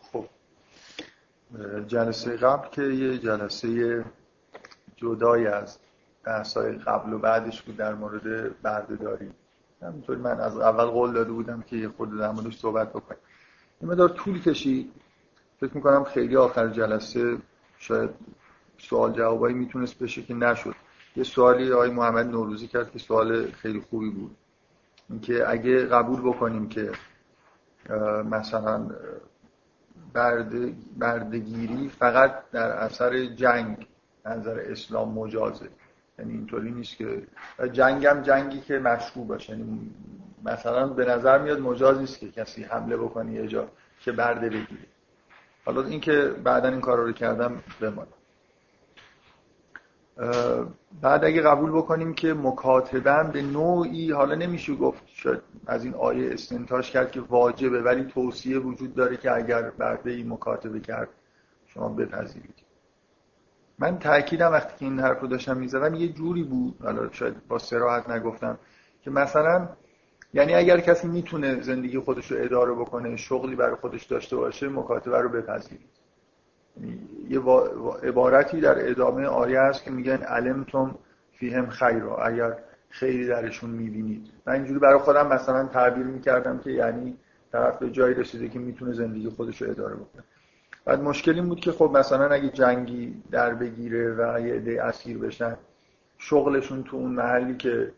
خب. جلسه قبل که یه جلسه جدای از بحثای قبل و بعدش بود در مورد بردهداری همینطوری من از اول قول داده بودم که یه خورده در موردش صحبت بکنیم. این مدار طول کشید. فکر می‌کنم خیلی آخر جلسه شاید سوال جوابایی می‌تونست بشه که نشد. یه سوالی آقای محمد نوروزی کرد که سوال خیلی خوبی بود. اینکه اگه قبول بکنیم که مثلا برد بردگیری فقط در اثر جنگ نظر اسلام مجازه. یعنی اینطوری نیست که جنگم جنگی که مشروع باشه. یعنی مثلا به نظر میاد مجاز نیست که کسی حمله بکنه یه جا که برده بگیره. حالا اینکه بعدا این کار رو کردم بمانه بعد اگه قبول بکنیم که مکاتبه به نوعی حالا نمیشه گفت شاید از این آیه استنتاج کرد که واجبه ولی توصیه وجود داره که اگر برده ای مکاتبه کرد شما بپذیرید. من تاکیدم وقتی که این حرف رو داشتم می‌زدم یه جوری بود حالا شاید با سراحت نگفتم که مثلا یعنی اگر کسی می‌تونه زندگی خودش رو اداره بکنه شغلی برای خودش داشته باشه مکاتبه رو بپذیرید. یه عبارتی در ادامه آیه هست که میگن علمتم فیهم خیرا اگر خیلی درشون می‌بینید. من اینجوری برای خودم مثلا تعبیر می‌کردم که یعنی طرف به جایی رسیده که می‌تونه زندگی خودش رو اداره بکنه. بعد مشکل این بود که خب مثلا اگه جنگی در بگیره و یه عده اسیر بشن شغلشون تو اون محلی که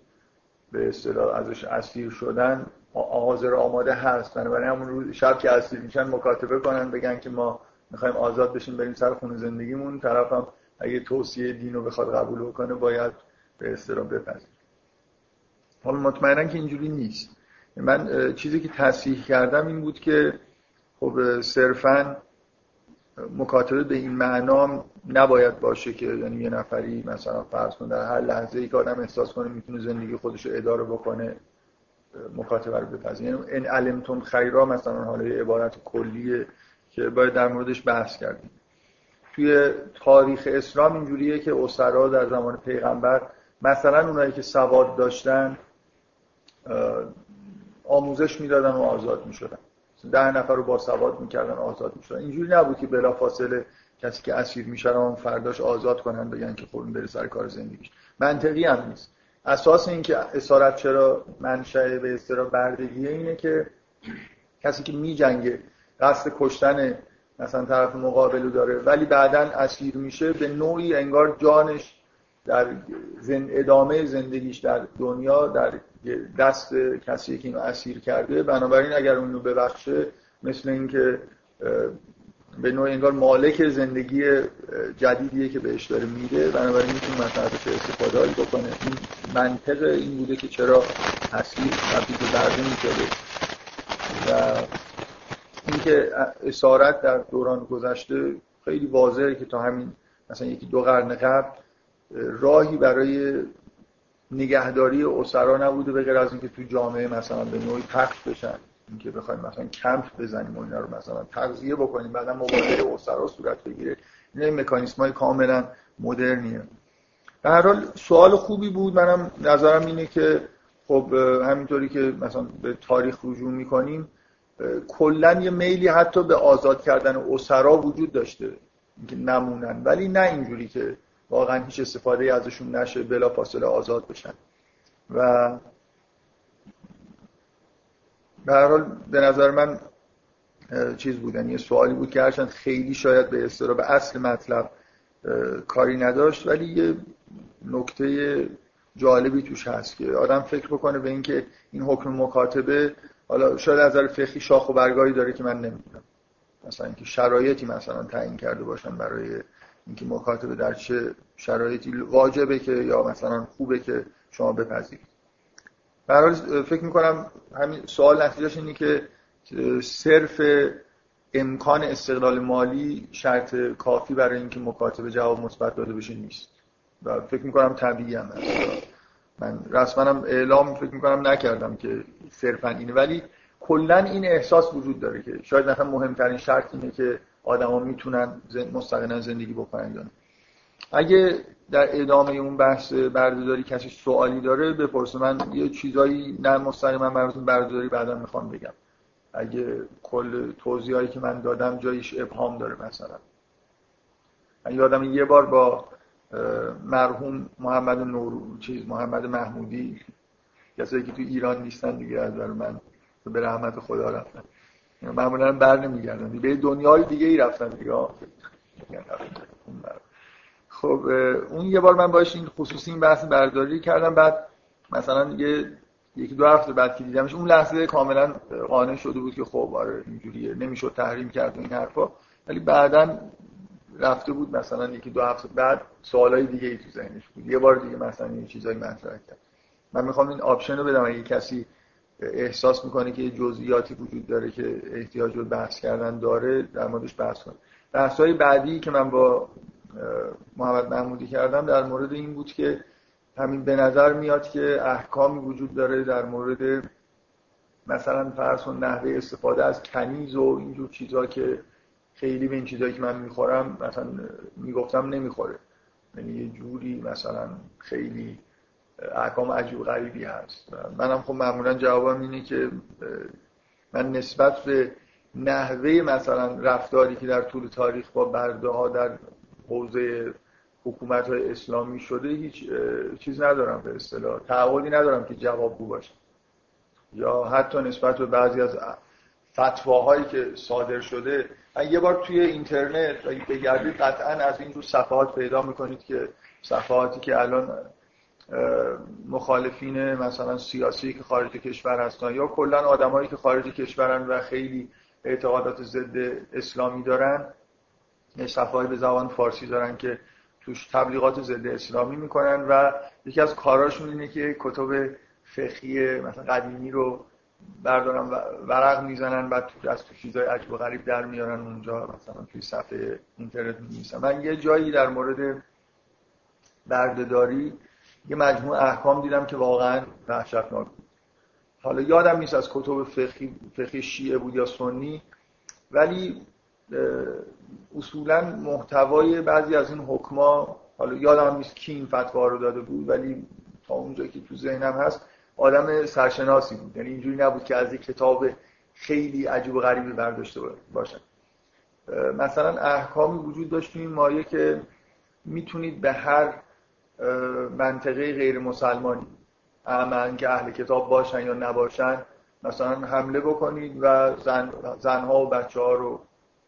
به اصطلاح ازش اسیر شدن حاضر آماده هست. بنابراین همون روز شب که اسیر میشن مکاتبه کنن بگن که ما می‌خوایم آزاد بشیم بریم سر خونه زندگیمون. طرف هم اگه توصیه دین رو بخواد قبول بکنه باید به اصطلاح بپذیر حالا مطمئنا که اینجوری نیست. من چیزی که تصحیح کردم این بود که خب صرفا مکاتبه به این معنا نباید باشه که یعنی یه نفری مثلا فرض کن در هر لحظه ای که آدم احساس کنه می‌تونه زندگی خودش رو اداره بکنه مکاتبه رو بپذیر یعنی ان علمتم خیرا مثلا حالا عبارت کلیه که باید در موردش بحث کردیم. توی تاریخ اسلام اینجوریه که اسرا در زمان پیغمبر مثلا اونایی که سواد داشتن آموزش می‌دادن و آزاد می‌شدن. ده نفر رو با سواد می‌کردن آزاد می‌شدن. اینجوری نبود که بلا فاصله کسی که اسیر میشن اون فرداش آزاد کنن بگن که خب بره سر کار زندگیش. منطقی هم نیست. اساس این که اسارت چرا منشأ به استرا بردگیه اینه که کسی که میجنگه قصد کشتن مثلا طرف مقابل داره. ولی بعدا اسیر میشه به نوعی انگار جانش در زن ادامه زندگیش در دنیا در دست کسی که اینو اسیر کرده. بنابراین اگر اونو ببخشه مثل اینکه به نوع انگار مالک زندگی جدیدیه که بهش داره میده. بنابراین می‌تونه مثلا ازش استفاده بکنه. این منطق این بوده که چرا اسیر تبدیل به برده می‌شده و اینکه اسارت در دوران گذشته خیلی واضحه که تا همین مثلا یکی دو قرن قبل راهی برای نگهداری اسرا نبوده به غیر از اینکه تو جامعه مثلا به نوعی پخش بشن. اینکه بخوایم مثلا کمپ بزنیم و اینا رو مثلا تغذیه بکنیم بعدا مبادله اسرا صورت بگیره. این مکانیسم های کاملا مدرنیه. به هر حال سوال خوبی بود. منم نظرم اینه که خب همینطوری که مثلا به تاریخ رجوع می‌کنیم کلا یه میلی حتی به آزاد کردن اسرا وجود داشته نمونن. ولی نه اینجوری که واقعا هیچ استفاده ازشون نشه بلا فاصله آزاد بشن. و به هر حال به نظر من چیز بودن. یه سوالی بود که هرچند خیلی شاید به استرا به اصل مطلب کاری نداشت ولی یه نکته جالبی توش هست که آدم فکر بکنه به اینکه این حکم مکاتبه حالا شاید از نظر فقهی شاخ و برگاهی داره که من نمی‌دونم. مثلا اینکه شرایطی مثلا تعیین کرده باشن برای اینکه مکاتبه در چه شرایطی واجبه که یا مثلا خوبه که شما بپذیرید. برای فکر می‌کنم همین سوال نتیجهش اینه که صرف امکان استقلال مالی شرط کافی برای اینکه مکاتبه جواب مثبت داده بشه نیست. و فکر می‌کنم طبیعی هم من رسما اعلام فکر می‌کنم نکردم که صرفا اینه ولی کلا این احساس وجود داره که شاید مثلا مهمترین شرط اینه که آدما می‌تونن مستقلا زندگی بکنن اگه در ادامه اون بحث بردهداری کسی سوالی داره بپرسه من یه چیزایی نه مستقیما براتون بردهداری بعدا می‌خوام بگم. اگه کل توضیحایی که من دادم جایش ابهام داره مثلا. من یادم یه بار با مرحوم محمد نور چیز محمد محمودی کسایی که تو ایران نیستن دیگه از من. به رحمت خدا رفتن. معمولا بر نمیگردن. به دنیای دیگه ای رفتن دیگه. خب اون یه بار من باش این خصوصی این بحث برداری کردم. بعد مثلا یه یکی دو هفته بعد که دیدمش اون لحظه کاملا قانع شده بود که خب آره اینجوریه. نمی‌شد تحریم کرد این حرفا. ولی بعدا رفته بود مثلا یکی دو هفته بعد سوالای دیگه ای تو ذهنش بود. یه بار دیگه مثلا این چیزایی مطرح کرد. من می‌خوام این آپشن رو بدم. اگه کسی احساس می‌کنه که جزئیاتی وجود داره که احتیاج به بحث کردن داره در موردش بحث کنه بحث های بعدی که من با محمد محمودی کردم در مورد این بود که همین به نظر میاد که احکامی وجود داره در مورد مثلا فرض و نحوه استفاده از کنیز و اینجور چیزها که خیلی به این چیزهایی که من می‌خورم مثلا می‌گفتم نمی‌خوره. یعنی یه جوری مثلا خیلی احکام عجیب غریبی هست. منم خب معمولا جوابم اینه که من نسبت به نحوه مثلا رفتاری که در طول تاریخ با برده ها در حوزه حکومت های اسلامی شده هیچ چیز ندارم به اصطلاح. تعهدی ندارم که جوابگو باشه. یا حتی نسبت به بعضی از فتواهایی که صادر شده یه بار توی اینترنت بگردید قطعا از اینجور صفحات پیدا می‌کنید که صفحاتی که الان مخالفین مثلا سیاسی که خارج کشور هستن یا کلا آدمایی که خارج کشورن و خیلی اعتقادات ضد اسلامی دارن صفحه به زبان فارسی دارن که توش تبلیغات ضد اسلامی می‌کنن و یکی از کاراشون اینه که کتب فقهی مثلا قدیمی رو بردارن ورق می‌زنن بعد تو از تو چیزای عجب و غریب در میارن اونجا مثلا توی صفحه اینترنت می‌نویسن. من یه جایی در مورد بردهداری یه مجموع احکام دیدم که واقعا وحشتناک بود. حالا یادم نیست از کتب فقهی, فقهی شیعه بود یا سنی ولی اصولا محتوای بعضی از این حکما حالا یادم نیست کی این فتوا رو داده بود ولی تا اونجا که تو ذهنم هست آدم سرشناسی بود. یعنی اینجوری نبود که از یک کتاب خیلی عجیب و غریبی برداشته باشن مثلا احکامی وجود داشت این مایه که می‌تونید به هر منطقه غیر مسلمانی اعمن که اهل کتاب باشن یا نباشن مثلا حمله بکنید و زن، زنها و بچه ها رو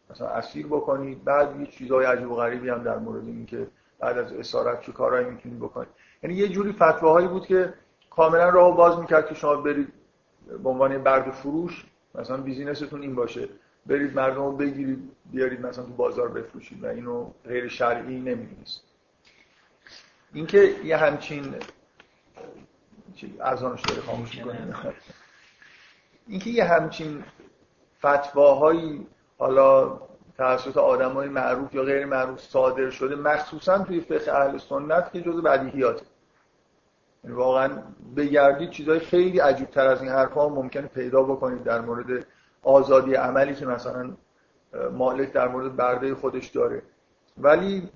مثلا اسیر بکنید. بعد یه چیزای عجیب و غریبی هم در مورد این که بعد از اسارت چه کارهایی می‌تونید بکنید. یعنی یه جوری فتواهایی بود که کاملا راه باز می‌کرد که شما برید به عنوان برد فروش مثلا بیزینستون این باشه. برید مردم رو بگیرید بیارید مثلا تو بازار بفروشید و اینو غیر شرعی نمی‌دونست اینکه یه همچین ارزانش داره خاموش می‌کنه. اینکه یه همچین فتواهایی حالا توسط های معروف یا غیر معروف صادر شده مخصوصا توی فقه اهل سنت که جز بدیهیاته. واقعا بگردید چیزهای خیلی عجیب تر از این حرفها ممکنه پیدا بکنید در مورد آزادی عملی که مثلا مالک در مورد برده خودش داره. ولی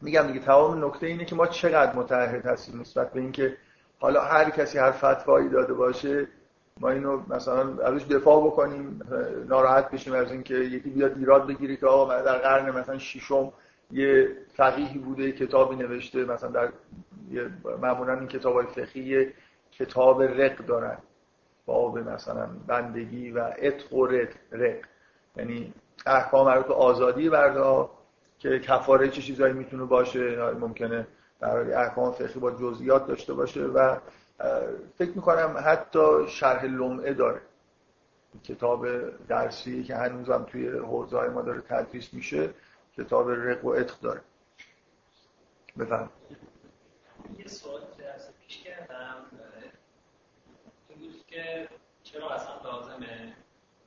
میگم دیگه تمام نکته اینه که ما چقدر متعهد هستیم نسبت به اینکه حالا هر کسی هر فتوایی داده باشه ما اینو مثلا ازش دفاع بکنیم ناراحت بشیم از اینکه یکی بیاد ایراد بگیره که آقا در قرن مثلا ششم یه فقیهی بوده کتابی نوشته مثلا در معمولا این کتاب های فقهی کتاب رق دارن. باب مثلا بندگی و اتق و رق. یعنی احکام مربوط به آزادی برده که کفاره چه چیزایی می‌تونه باشه. ممکنه برای احکام فقهی با جزئیات داشته باشه و فکر می‌کنم حتی شرح لمعه داره. کتاب درسی که هنوزم توی حوزه ما داره تدریس میشه. کتاب رق و اتق داره. بفهم یه سوال از پیش کردم این بود که چرا اصلا لازمه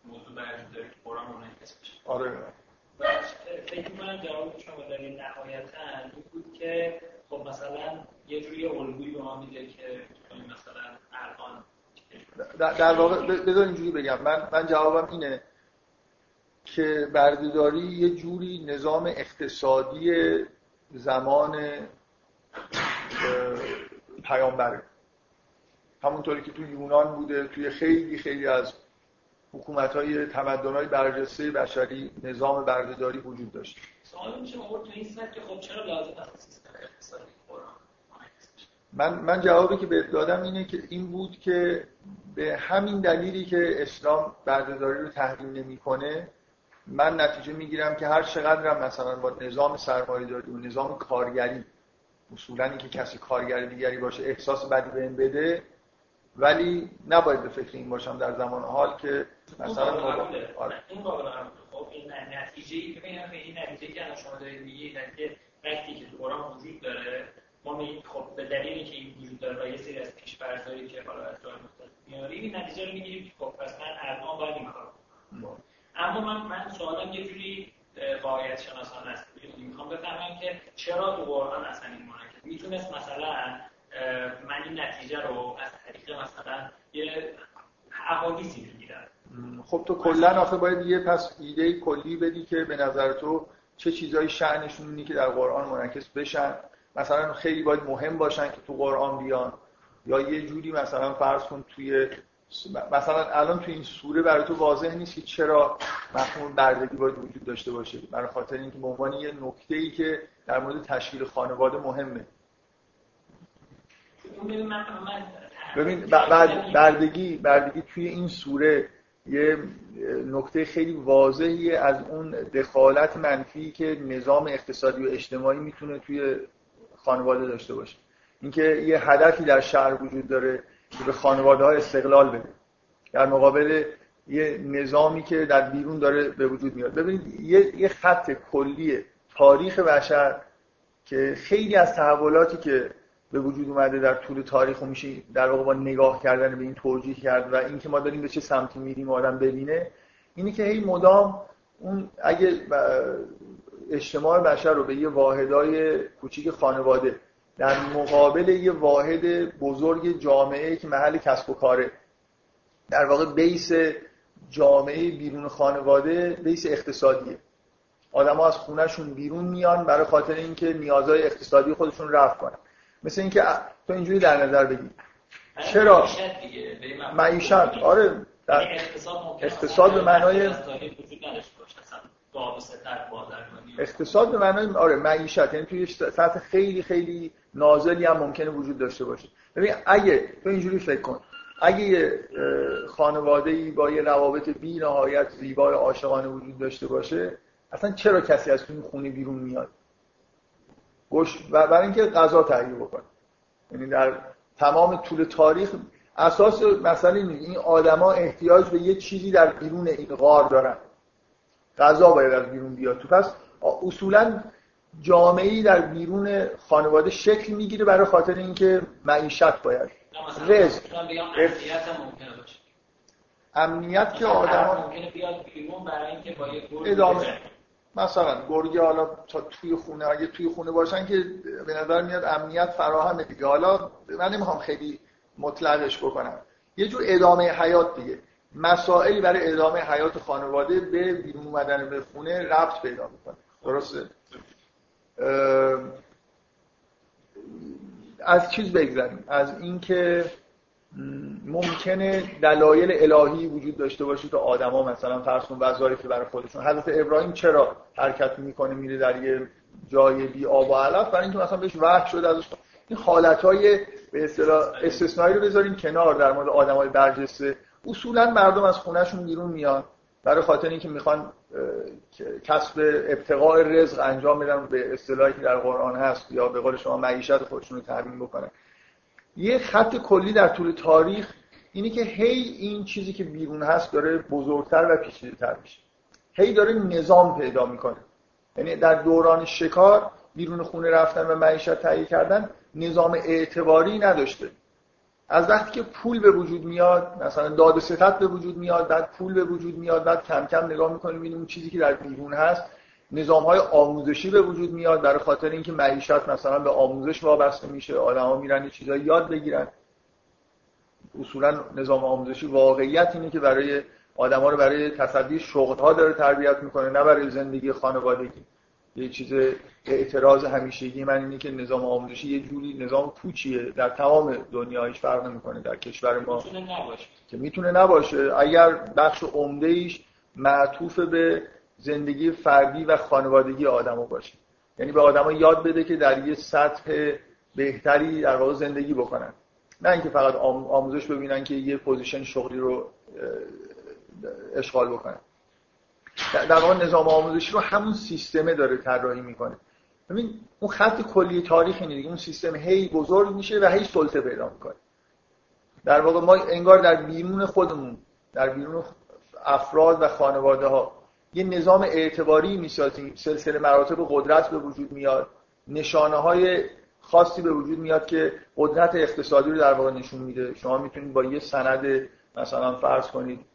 موضوع برجود داره که قرآن منعکس بشه؟ آره. فکر می‌کنم جواب شما دارین. نهایتا این بود که خب مثلا یه جوری الگویی به ما میده که مثلا الان در, در واقع بذار اینجوری بگم. من من جوابم اینه. که بردهداری یه جوری نظام اقتصادی زمان پیامبره. همونطوری که تو یونان بوده توی خیلی خیلی از حکومت های تمدن های برجسته بشری نظام بردهداری وجود داشت. سوال میشه تو این که خب چرا لازم سیستم اقتصادی من من جوابی که بهت دادم اینه که این بود که به همین دلیلی که اسلام بردهداری رو تحریم نمی‌کنه من نتیجه می‌گیرم که هر چقدر هم مثلا با نظام سرمایه‌داری و نظام کارگری اصولا که کسی کارگر دیگری باشه احساس بدی به این بده ولی نباید به فکر این باشم در زمان حال که مثلا آره. این خب این نتیجه ای که این نتیجه که شما دارید میگید که وقتی که تو قرآن وجود داره ما میگیم خب به دلیلی که این وجود داره و یه سری از پیش‌فرضایی که حالا از جای مختلف میاریم این نتیجه رو می‌گیریم که خب پس من الان باید این کار اما من من سوالم یه جوری واقعیت شناسان است. می‌خوام بفهمم که چرا تو قرآن اصلا این منعکس می‌تونست مثلا من این نتیجه رو از طریق مثلا یه احادیثی بگیرم. خب تو کلا آخه باید یه پس ایده کلی بدی که به نظر تو چه چیزایی شأنشون اینی که در قرآن منعکس بشن. مثلا خیلی باید مهم باشن که تو قرآن بیان. یا یه جوری مثلا فرض کن توی مثلا الان تو این سوره برای تو واضح نیست که چرا مفهوم بردگی باید وجود داشته باشه. برای خاطر اینکه به عنوان یه نکته ای که در مورد تشکیل خانواده مهمه. ببین بردگی بردگی توی این سوره یه نکته خیلی واضحی از اون دخالت منفی که نظام اقتصادی و اجتماعی می‌تونه توی خانواده داشته باشه. اینکه یه هدفی در شهر وجود داره. که به خانواده ها استقلال بده. در مقابل یه نظامی که در بیرون داره به وجود میاد. ببینید یه, خط کلی تاریخ بشر که خیلی از تحولاتی که به وجود اومده در طول تاریخ میشه در واقع با نگاه کردن به این توجیه کرد و اینکه ما داریم به چه سمتی میریم آدم ببینه اینی که هی مدام اون اگه اجتماع بشر رو به یه واحدای کوچیک خانواده در مقابل یه واحد بزرگ جامعه که محل کسب و کاره. در واقع بیس جامعه بیرون خانواده بیس اقتصادیه. آدما از خونهشون بیرون میان برای خاطر اینکه نیازهای اقتصادی خودشون رفع کنن. مثل اینکه تو اینجوری در نظر بگی. چرا؟ معیشت آره در اقتصاد به معنای اقتصاد به معنای آره معیشت. یعنی توی سطح خیلی خیلی نازلی هم ممکنه وجود داشته باشه. ببین اگه تو اینجوری فکر کن اگه یه خانواده ای با یه روابط بی نهایت زیبای عاشقانه وجود داشته باشه اصلا چرا کسی از توی خونه بیرون میاد؟ گوش و برای اینکه غذا تهیه بکنه یعنی در تمام طول تاریخ اساس مثلا این آدما احتیاج به یه چیزی در بیرون این غار دارن. غذا باید از بیرون بیاد. تو پس اصولا جامعه در بیرون خانواده شکل می‌گیره برای خاطر اینکه معیشت باید. رزق. امنیت که آدم ادامه. مثلا گرگی حالا تا توی خونه اگه توی خونه باشن که به نظر میاد امنیت فراهم دیگه. حالا من نمی‌خوام خیلی مطلقش بکنم. یه جور ادامه حیات دیگه. مسائلی برای ادامه حیات خانواده به بیرون اومدن به خونه ربط پیدا می‌کنه. درسته؟ از چیز بگذاریم از اینکه ممکنه دلایل الهی وجود داشته باشه که آدما مثلا فرض کن وظایفی برای خودشون. حضرت ابراهیم چرا حرکت می‌کنه میره در یه جای بی آب و علف؟ برای اینکه مثلا بهش وحی شده ازش. این حالتهای به اصطلاح استثنایی رو بذاریم کنار در مورد آدمای برجسته. اصولا مردم از خونهشون بیرون میان. برای خاطر اینکه می‌خوان کسب ابتقاء رزق انجام میدن به اصطلاحی که در قرآن هست یا به قول شما معیشت خودشون رو تامین بکنن. یه خط کلی در طول تاریخ اینه که هی این چیزی که بیرون هست داره بزرگتر و پیچیده‌تر میشه. هی داره نظام پیدا می‌کنه. یعنی در دوران شکار بیرون خونه رفتن و معیشت تهیه کردن نظام اعتباری نداشته. از وقتی که پول به وجود میاد مثلا داد و ستت به وجود میاد بعد پول به وجود میاد بعد کم کم نگاه می‌کنیم می‌بینیم اون چیزی که در بیرون هست نظام های آموزشی به وجود میاد برای خاطر اینکه معیشت مثلا به آموزش وابسته میشه آدما میرن چیزایی یاد بگیرن. اصولا نظام آموزشی واقعیت اینه که برای آدما رو برای تصدی شغل ها داره تربیت می‌کنه نه برای زندگی خانوادگی. یه چیز اعتراض همیشگی من اینه که نظام آموزشی یه جوری نظام پوچیه در تمام دنیا هیچ فرق نمی‌کنه. در کشور ما می‌تونه نباشه. که می‌تونه نباشه. اگر بخش عمده ایش معطوف به زندگی فردی و خانوادگی آدما باشه. یعنی به آدما یاد بده که در یه سطح بهتری در واقع زندگی بکنن. نه اینکه فقط آموزش ببینن که یه position شغلی رو اشغال بکنن. در واقع نظام آموزشی رو همون سیستمه داره طراحی می‌کنه. ببین اون خط کلی تاریخ اینه دیگه. اون سیستم هی بزرگ میشه و هی سلطه پیدا می‌کنه. در واقع ما انگار در بیرون خودمون در بیرون افراد و خانواده ها یه نظام اعتباری می‌سازیم. سلسله مراتب قدرت به وجود میاد. نشانه های خاصی به وجود میاد که قدرت اقتصادی رو در واقع نشون میده. شما می‌تونید با یه سند مثلا فرض کنید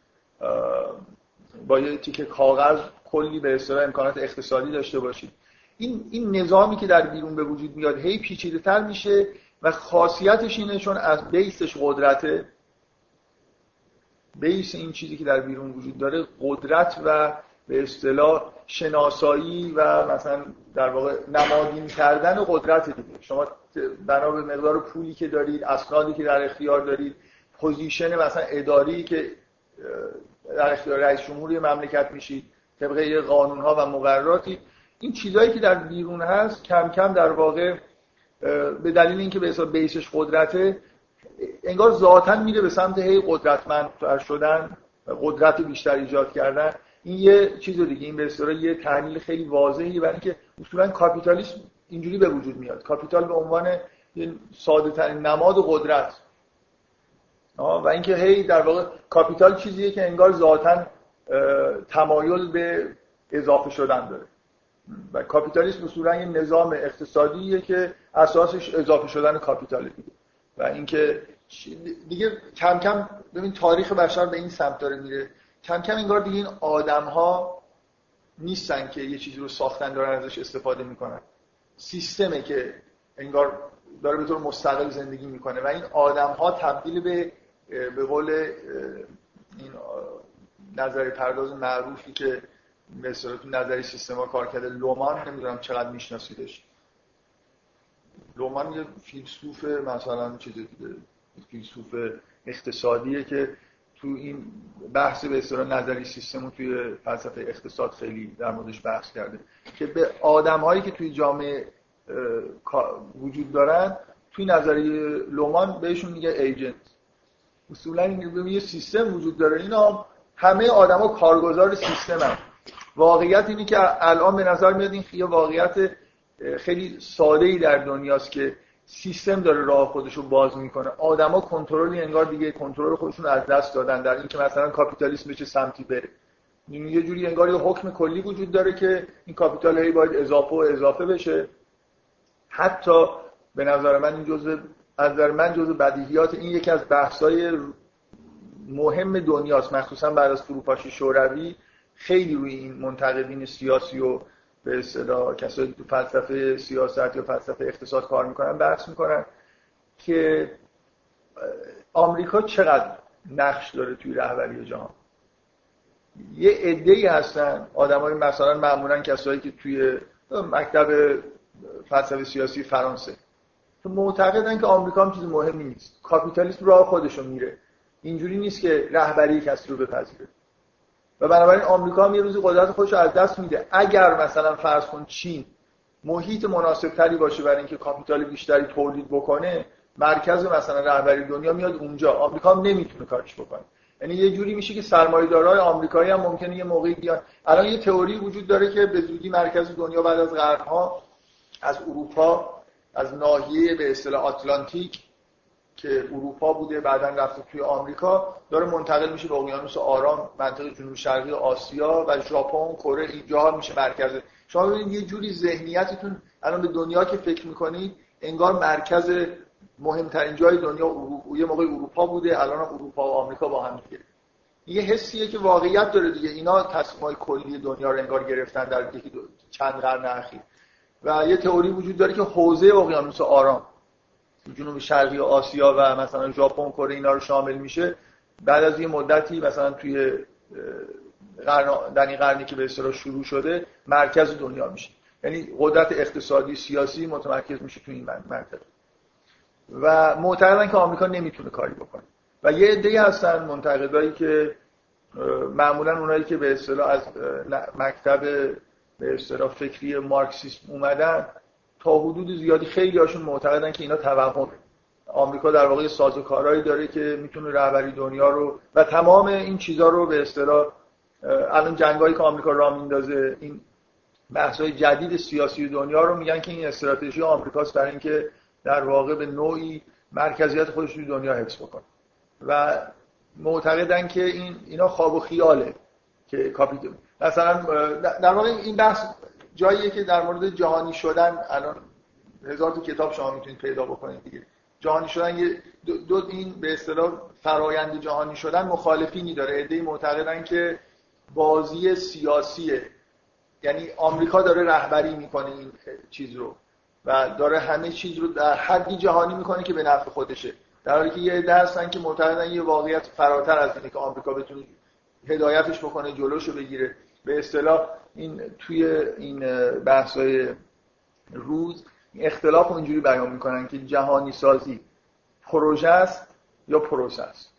با یه تیکه کاغذ کلی به اصطلاح امکانات اقتصادی داشته باشید. این این نظامی که در بیرون به وجود میاد هی پیچیده تر میشه و خاصیتش اینه چون از بیسش قدرته بیس این چیزی که در بیرون وجود داره قدرت و به اصطلاح شناسایی و مثلا در واقع نمادین کردن قدرت دیگه. شما بنا به مقدار پولی که دارید اسنادی که در اختیار دارید position مثلا اداری که در اختیار رئیس جمهوری مملکت میشید طبق قانون ها و مقرراتی. این چیزهایی که در بیرون هست کم کم در واقع به دلیل اینکه به حساب base ش قدرته انگار ذاتا میره به سمت هی قدرتمندتر شدن قدرت بیشتر ایجاد کردن. این یه چیز دیگه این به اصطلاح یه تحلیل خیلی واضحی برای اینکه اصولا کاپیتالیسم اینجوری به وجود میاد. capital به عنوان ساده ترین نماد قدرت. و اینکه هی در واقع کاپیتال چیزیه که انگار ذاتا تمایل به اضافه شدن داره. و کاپیتالیسم اصولا یه نظام اقتصادیه که اساسش اضافه شدن capital دیگه. و اینکه دیگه کم کم ببین تاریخ بشر به این سمت داره میره. کم کم انگار دیگه این آدم ها نیستن که یه چیزی رو ساختن دارن ازش استفاده می‌کنن. سیستمه که انگار داره به طور مستقل زندگی می‌کنه و این آدم ها تبدیل به به قول این نظری پرداز معروفی که به تو نظری سیستما کار کرده لومان نمی‌دونم چقدر میشناسیدش. لومان یه فیلسوف مثلا چیز فیلسوف اقتصادیه که تو این بحث به اصطلاح نظری سیستم توی فلسفه اقتصاد خیلی در موردش بحث کرده که به آدم هایی که توی جامعه وجود دارن توی نظری لومان بهشون میگه ایجنت. اصولا این یه سیستم وجود داره. اینا همه آدما کارگزار سیستم هم. واقعیت اینی که الان به نظر میاد این یه واقعیت خیلی ساده ای در دنیاست که سیستم داره راه خودش رو باز می‌کنه. آدما کنترلی انگار دیگه کنترل خودشون از دست دادن در اینکه مثلا کاپیتالیسم چه سمتی بره. یه جوری انگار یه حکم کلی وجود داره که این کاپیتال باید اضافه و اضافه بشه. حتی به نظر من این جزء از نظر من جزء بدیهیات این یکی از بحث‌های مهم دنیاست مخصوصا بعد از فروپاشی شوروی. خیلی روی این منتقدین سیاسی و به اصطلاح کسایی تو فلسفه سیاست یا فلسفه اقتصاد کار می‌کنن بحث می‌کنن که آمریکا چقدر نقش داره توی رهبری جهان. یه عده ای هستن آدمای مثلا معمولا کسایی که توی مکتب فلسفه سیاسی فرانسه. تو معتقدن که آمریکا هم چیز مهمی نیست. کاپیتالیسم راه خودشو میره. اینجوری نیست که رهبری کسی رو بپذیره. و بنابراین آمریکا هم یه روزی قدرت خودش رو از دست میده. اگر مثلا فرض کن چین محیط مناسب تری باشه برای اینکه کاپیتال بیشتری تولید بکنه مرکز مثلا رهبری دنیا میاد اونجا. آمریکا هم نمی‌تونه کارش بکنه. یعنی یه جوری میشه که سرمایه‌دارای آمریکایی هم ممکنه یه موقعی بیان. الان یه تئوری وجود داره که به زودی مرکز دنیا بعد از قرنها از اروپا از ناحیه به اصطلاح آتلانتیک که اروپا بوده بعدا رفته توی آمریکا داره منتقل میشه به اقیانوس آرام منطقه جنوب شرقی آسیا و ژاپن کره اینجا میشه مرکز. شما ببینید یه جوری ذهنیتتون الان به دنیا که فکر می‌کنید انگار مرکز مهمترین جای دنیا اروپا. یه موقع اروپا بوده الان اروپا و آمریکا با هم دیگه. یه حسیه که واقعیت داره دیگه. اینا تصمیمای کلی دنیا رو انگار گرفتن در یکی چند قرن اخیر. و یه تئوری وجود داره که حوزه اقیانوس آرام جنوب شرقی آسیا و مثلا ژاپن کره اینا رو شامل میشه. بعد از یه مدتی مثلا توی قرن این قرنی که به اصطلاح شروع شده مرکز دنیا میشه. یعنی قدرت اقتصادی سیاسی متمرکز میشه تو این منطقه. و معتقدن که آمریکا نمی‌تونه کاری بکنه. و یه عده‌ای هستن منتقدایی که معمولا اونایی که به اصطلاح از مکتب به اصطلاح فکری مارکسیسم اومدن تا حدود زیادی خیلی هاشون معتقدن که اینا توهم. آمریکا در واقع سازوکارهایی داره که می‌تونه رهبری دنیا رو و تمام این چیزها رو به اصطلاح الان جنگایی که آمریکا را میندازه این بحث‌های جدید سیاسی دنیا رو میگن که این استراتژی آمریکاست برای اینکه در واقع به نوعی مرکزیت خودش توی دنیا حفظ بکنه. و معتقدن که این اینا خواب و خیاله که کاپیتال مثلا در واقع این بحث جاییه که در مورد جهانی شدن الان هزار تا کتاب شما می‌تونید پیدا بکنید دیگه. جهانی شدن یه دو, این به اصطلاح فرایند جهانی شدن مخالفینی داره. ایده معتقدن که بازی سیاسیه. یعنی آمریکا داره رهبری می‌کنه این چیز رو و داره همه چیز رو در حدی جهانی می‌کنه که به نفع خودشه. در حالی که یه عده هستن که معتقدن یه واقعیت فراتر از اینه که آمریکا بتونه هدایتش بکنه جلوشو بگیره. به اصطلاح این توی این بحث‌های روز اختلاف اونجوری بیان می‌کنن که جهانی سازی پروژه است یا پروسه است.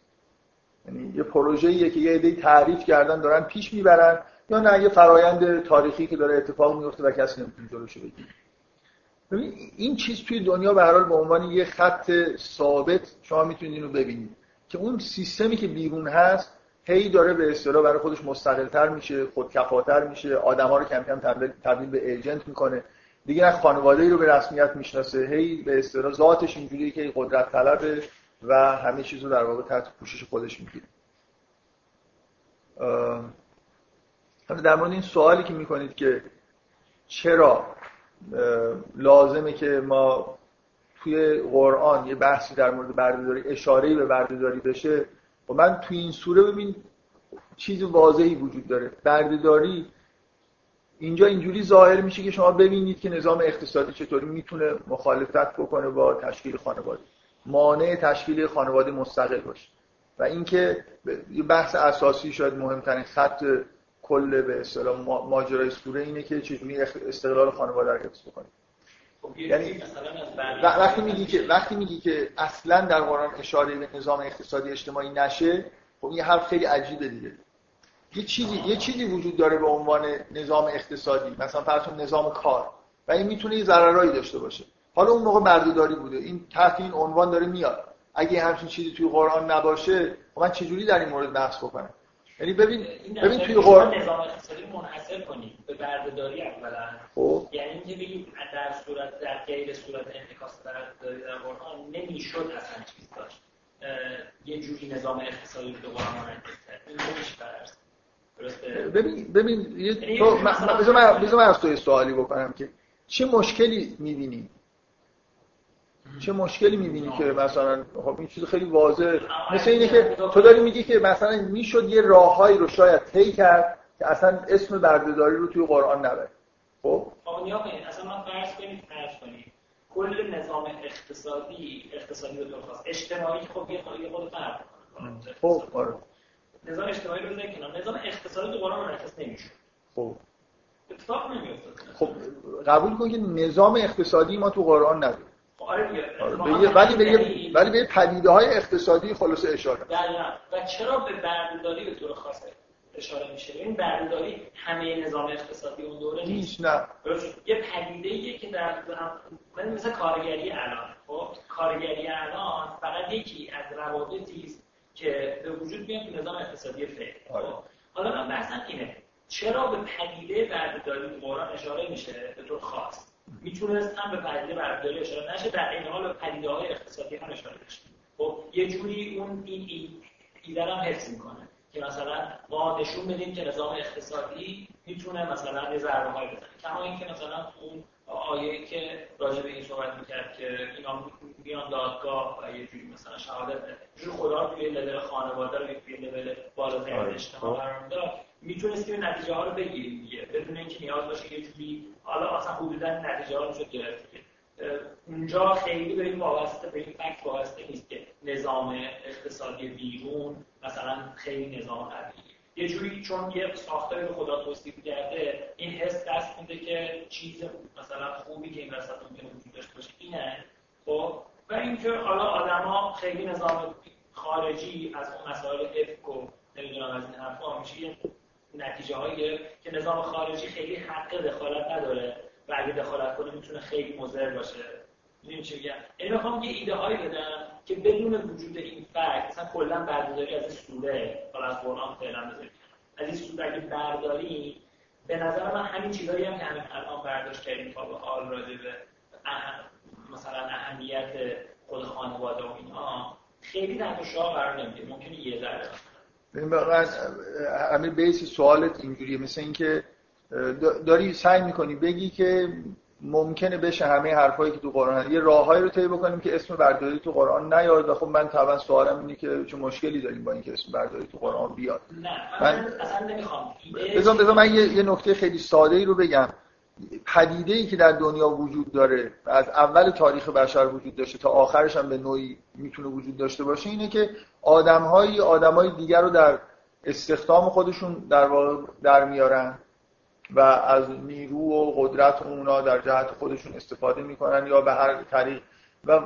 یعنی یه پروژه‌ایه که یه عده تعریف کردن دارن پیش می‌برن یا نه یه فرایند تاریخی که داره اتفاق میفته و کسی نمی‌تونه جلوشو بگیره. ببین این چیز توی دنیا به هر حال به عنوان یه خط ثابت شما می‌تونید اینو ببینید که اون سیستمی که بیرون هست هی داره به اصطلاح برای خودش مستقلتر میشه خودکفاتر میشه آدما رو کم کم تبدیل به ایجنت می‌کنه. دیگه نه خانواده ای رو به رسمیت می‌شناسه. هی به اصطلاح ذاتش اینجوریه که قدرت طلبه و همه چیز رو در واقع تحت پوشش خودش می‌گیره. در مورد این سوالی که می‌کنید که چرا لازمه که ما توی قرآن یه بحثی در مورد بردهداری اشاره‌ای به بردهداری بشه و من توی این سوره ببین چیز واضحی وجود داره. بردهداری اینجا اینجوری ظاهر میشه که شما ببینید که نظام اقتصادی چطوری می‌تونه مخالفت بکنه با تشکیل خانواده. مانع تشکیل خانواده مستقل باشه. و اینکه یه بحث اساسی شاید مهمترین خط کل به اصطلاح ماجرای سوره اینه که چجوری استقلال خانواده رو حفظ بکنه. خب، یعنی وقتی میگی که وقتی میگی که اصلا در قرآن اشاره به نظام اقتصادی اجتماعی نشه خب این حرف خیلی عجیبه دیگه. یه چیزی یه چیزی وجود داره به عنوان نظام اقتصادی مثلا فرض نظام کار. و این می‌تونه یه ضررایی داشته باشه. حالا اون موقع بردهداری بوده. این تحت این عنوان داره میاد. اگه همچین چیزی توی قرآن نباشه خب من چجوری در این مورد بحث بکنم؟ یعنی ببین ببین توی قرآن نظام اقتصادی منحصر کنید به بردهداری اولا. خب. یعنی اینکه بگید در صورت در غیر صورت انعکاس بردهداری در قرآن نمی‌شد اصلا چیز داشت. یه جوری نظام اقتصادی رو قرآن منعکس کرد این نمیشه ببین ببین یه یعنی تو بذار من از تو سوالی بکنم که چه مشکلی می‌بینی؟ چه مشکلی می‌بینی که مثلا؟ خب این چیز خیلی واضح مثل اینه که تو داری میگی که مثلا می‌شد یه راههایی رو شاید طی کرد که اصلا اسم بردهداری رو توی قرآن نبره خب؟ اصلا من فرض کنید فرض کنید کل نظام اقتصادی اقتصادی رو خواست اجتماعی خب یه خود یه خود فرق خب آره. نظام اجتماعی رو کنار نظام اقتصادی تو قرآن منعکس نمیشه خب. اتفاق نمیفته خب قبول کن که نظام اقتصادی ما تو قرآن نداریم آره, آره. ولی به ولی به پدیده های اقتصادی خلاصه اشاره و چرا به بردهداری به طور خاص اشاره میشه؟ این بردهداری همه نظام اقتصادی اون دوره نیست. نه. یه پدیده ایه که در مثل کارگری الان خب؟ کارگری الان فقط یکی از روابطی است که به وجود میاد تو نظام اقتصادی فعلی آره. خب؟ حالا من بحثم اینه. چرا به پدیده بردهداری قرآن اشاره میشه؟ به طور خاص. می‌تونست هم به پدیده برداری اشاره نشه در این حال به پدیده های اقتصادی هم اشاره بشه خب یه جوری اون این ایده هم حفظ می‌کنه که مثلا ما نشون بدیم که نظام اقتصادی می‌تونه مثلا یه ضربه های بزنه کما اینکه مثلا اون آیه که راجع به این صحبت می‌کرد که اینا میان دادگاه و یه جوری مثلا شهادت جور خدا توی لول خانواده رو توی لول بالاترین آره. اجتماع. قرار میده می‌تونستیم نتیجه ها رو بگیریم دیگه بدون اینکه نیاز باشه یه جوری حالا اصلا حدودا نتیجه ها رو شد گرفت اونجا خیلی به این وابسته به این فکت وابسته نیست که نظام اقتصادی بیرون مثلا خیلی نظام قویه. یه جوری چون یه ساختاری رو خدا توصیف کرده این حس دست میده که چیز مثلا خوبی که این وسط ممکنه وجود داشته باشه اینه. خب و اینکه حالا آدما خیلی نظام خارجی از اون مسائل افک و نمی‌دونم از این حرفا میشه نتیجه هایی که نظام خارجی خیلی حق دخالت نداره و اگه دخالت کنه می‌تونه خیلی مضر باشه. می‌دونی چی میگم؟ یعنی می‌خوام یه ایده هایی بدم که بدون وجود این فکت مثلا کلا برداری از این سوره حالا از قرآن فعلا بذاریم. از این سوره اگه برداری به نظر من همین چیزایی هم که همین الان برداشت کردیم تا به حال راجع به مثلا اهمیت خود خانواده و اینها خیلی تحت شاه قرار نمیده ممکنه یه ذره. همین بیس سوالت اینجوریه. مثل اینکه داری سعی می‌کنی بگی که ممکنه بشه همه حرفایی که تو قرآن هست. یه راههایی رو طی بکنیم که اسم برداری تو قرآن نیاد و خب من طبعا سوالم اینه که چه مشکلی داریم با اینکه اسم برداری تو قرآن بیاد. نه من, من اصلا نمی‌خوام. بذار بذار من یه, یه نکته خیلی ساده ای رو بگم. پدیده ای که در دنیا وجود داره از اول تاریخ بشر وجود داشته تا آخرش هم به نوعی می‌تونه وجود داشته باشه اینه که آدمهایی آدمای دیگر رو در استخدام خودشون در در میارن و از نیرو و قدرت اونا در جهت خودشون استفاده می‌کنن یا به هر طریق. و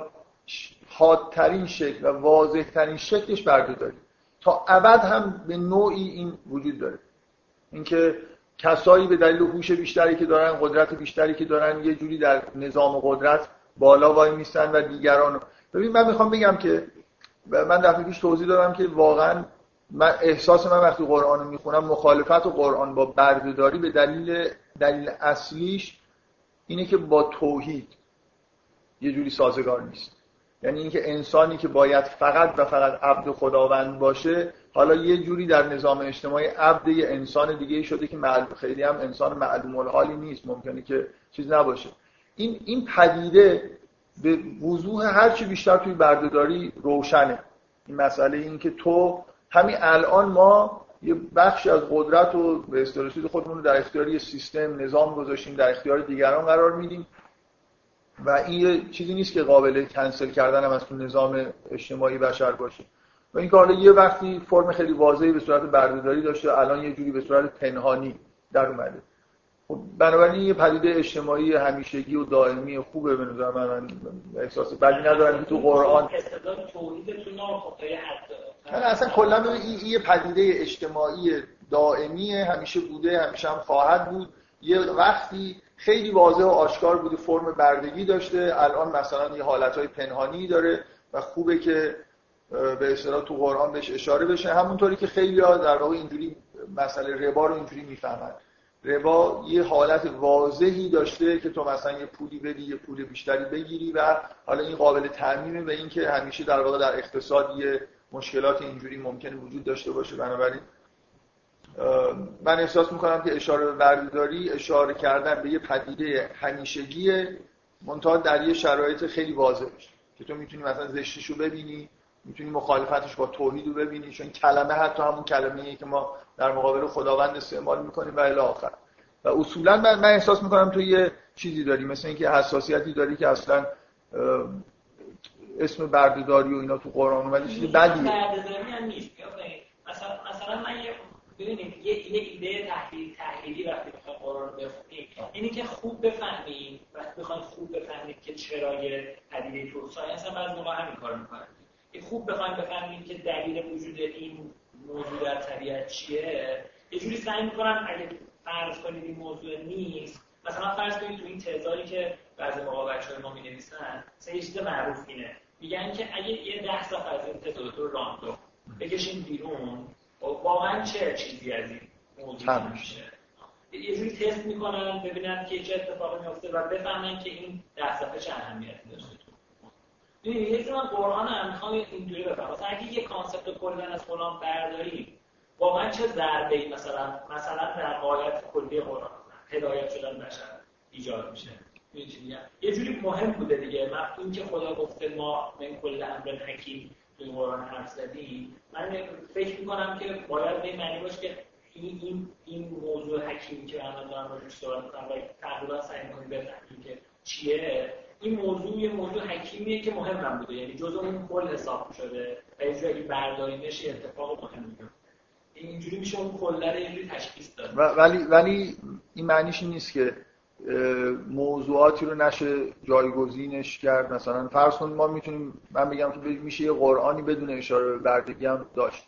حادترین شکل و واضحترین شکلش بردهداری. تا ابد هم به نوعی این وجود داره. اینکه کسایی به دلیل هوش بیشتری که دارن قدرت بیشتری که دارن یه جوری در نظام قدرت بالا وای میستن و دیگران ببین من می‌خوام بگم که من دفعه پیش توضیح دادم که واقعا من احساس من وقتی قرآن رو می‌خونم مخالفت و قرآن با بردهداری به دلیل دلیل اصلیش اینه که با توحید یه جوری سازگار نیست. یعنی اینکه انسانی که باید فقط و فقط عبد خداوند باشه حالا یه جوری در نظام اجتماعی عبد یه انسان دیگه شده که معلوم خیلی هم انسان معلوم الحالی نیست ممکنه که چیز نباشه. این این پدیده به وضوح هر چی بیشتر توی بردهداری روشنه. این مسئله این که تو همین الان ما یه بخشی از قدرت و به استرسید خودمون رو در اختیار یه سیستم نظام گذاشتیم در اختیار دیگران قرار میدیم و این یه چیزی نیست که قابل کنسل کردن هم از تو نظام اجتماعی بشر باشه. و این حالا یه وقتی فرم خیلی واضحی به صورت بردهداری داشته الان یه جوری به صورت پنهانی در اومده. خب بنابراین یه پدیده اجتماعی همیشگی و دائمی خوبه به نظر من, احساس بدی ندارم که تو قرآن من اصلا کلا این یه پدیده اجتماعی دائمی همیشه بوده همیشه هم خواهد بود. یه وقتی خیلی واضح و آشکار بوده فرم بردگی داشته الان مثلا یه حالتهای پنهانی داره و خوبه که به اصطلاح تو قرآن بهش اشاره بشه. همونطوری که خیلی ها در واقع اینجوری مسئله ربا رو اینجوری می‌فهمن. ربا یه حالت واضحی داشته که تو مثلا یه پولی بدی یه پول بیشتری بگیری و حالا این قابل تعمیمه به اینکه همیشه در واقع در اقتصاد یه مشکلات اینجوری ممکنه وجود داشته باشه بنابراین. من احساس می‌کنم که اشاره به بردهداری اشاره کردن به یه پدیده همیشگی منتها در یه شرایط خیلی واضح که تو می‌تونی مثلا زشتیشو ببینی می‌تونی مخالفتش با توحید رو ببینی چون کلمه حتی همون کلمه که ما در مقابل خداوند استعمال می‌کنیم و الی آخر. و اصولا من, من احساس می‌کنم تو یه چیزی داری مثل اینکه حساسیتی داری که اصلا اسم بردهداری و اینا تو قرآن اومده چیز بدیه بردهداری هم نیست مثلا مثلا من یه ببینید یه, یه ایده تحلیل تحلیلی وقتی می‌خوایم قرآن رو اینی که خوب بفهمیم وقتی می‌خوایم خوب بفهمیم که چرا یه پدیده تو ساینس هم بعضی موقع همین کار می‌کنن. خوب بخوایم بفهمیم که دلیل وجود این موضوع در طبیعت چیه؟ یه جوری سعی می‌کنم اگه فرض کنید این موضوع نیست مثلا فرض کنید تو این تزاری که بعضی موقع بچه‌ها ما می‌نویسن مثلا یه چیز معروف اینه. میگن که اگه یه ده صفحه از این تز راندو بکشیم بیرون واقعا چه چیزی از این موضوع میشه؟ یه جوری تست می‌کنن ببینن که چه اتفاقی میفته و بفهمن که این ده صفحه چه اهمیتی داشته. ببینید یه من قرآن هم می‌خوام اینجوری بفهمم. مثلا اگه یه کانسپت کلا از قرآن برداری واقعا چه ضربه ای مثلا مثلا در آیت کلی قرآن هدایت شدن بشر ایجاد میشه؟ یه جوری مهم بوده دیگه. این که خدا گفته ما من کل امر حکیم توی قرآن حرف زدیم من فکر می‌کنم که باید به معنی باشه که این این این موضوع حکیمی که من دارم راجعش صحبت می‌کنم و تقریبا سعی می‌کنیم بفهمیم که چیه. این موضوع یه موضوع حکیمیه که مهم بوده. یعنی جزء اون کل حساب شده. و یه جایی برداریمش اتفاق مهم میگه اینجوری میشه اون کلا یه تشخیص داد. ولی ولی این معنیش نیست که موضوعاتی رو نشه جایگزینش کرد. مثلا فرض کنید ما می‌تونیم من بگم که میشه یه قرآنی بدون اشاره به بردگی هم داشت.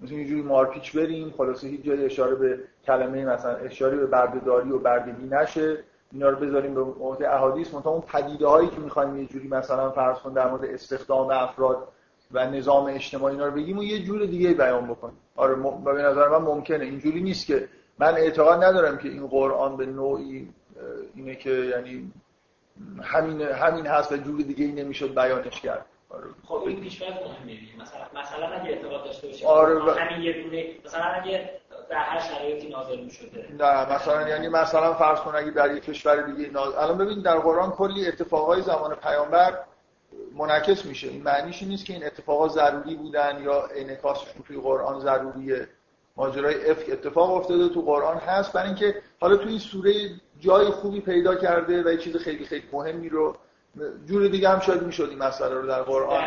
مثل اینجوری مارپیچ بریم خلاصه هیچ جای اشاره به کلمه مثلا اشاره به بردهداری و بردگی نشه. اینا رو بذاریم به موضوع احادیث منتها اون پدیده هایی که می‌خوایم یه جوری مثلا فرض کن در مورد استخدام افراد و نظام اجتماعی اینا رو بگیم و یه جور دیگه بیان بکنیم آره م... به نظر من ممکنه اینجوری نیست که من اعتقاد ندارم که این قرآن به نوعی اینه که یعنی همین همین هست و جور دیگه ای نمی‌شد بیانش کرد آره. خب این پیشفرض مهمه مثلا مثلا اگه اعتقاد داشته باشیم آره. همین یه دونه مثلا اگه در هر شرایطی نازل می‌شده. نه مثلا یعنی مثلا فرض کن اگه در یک کشور دیگه نازل الان ببین در قرآن کلی اتفاقای زمان پیامبر منعکس میشه. این معنیش نیست که این اتفاقات ضروری بودن یا انعکاسشون توی قرآن ضروریه. ماجرای افک اتفاق افتاده تو قرآن هست. برای اینکه حالا تو این سوره جای خوبی پیدا کرده و یه چیز خیلی خیلی مهمی رو جور دیگه هم شاید می‌شد این مسئله رو در قرآن.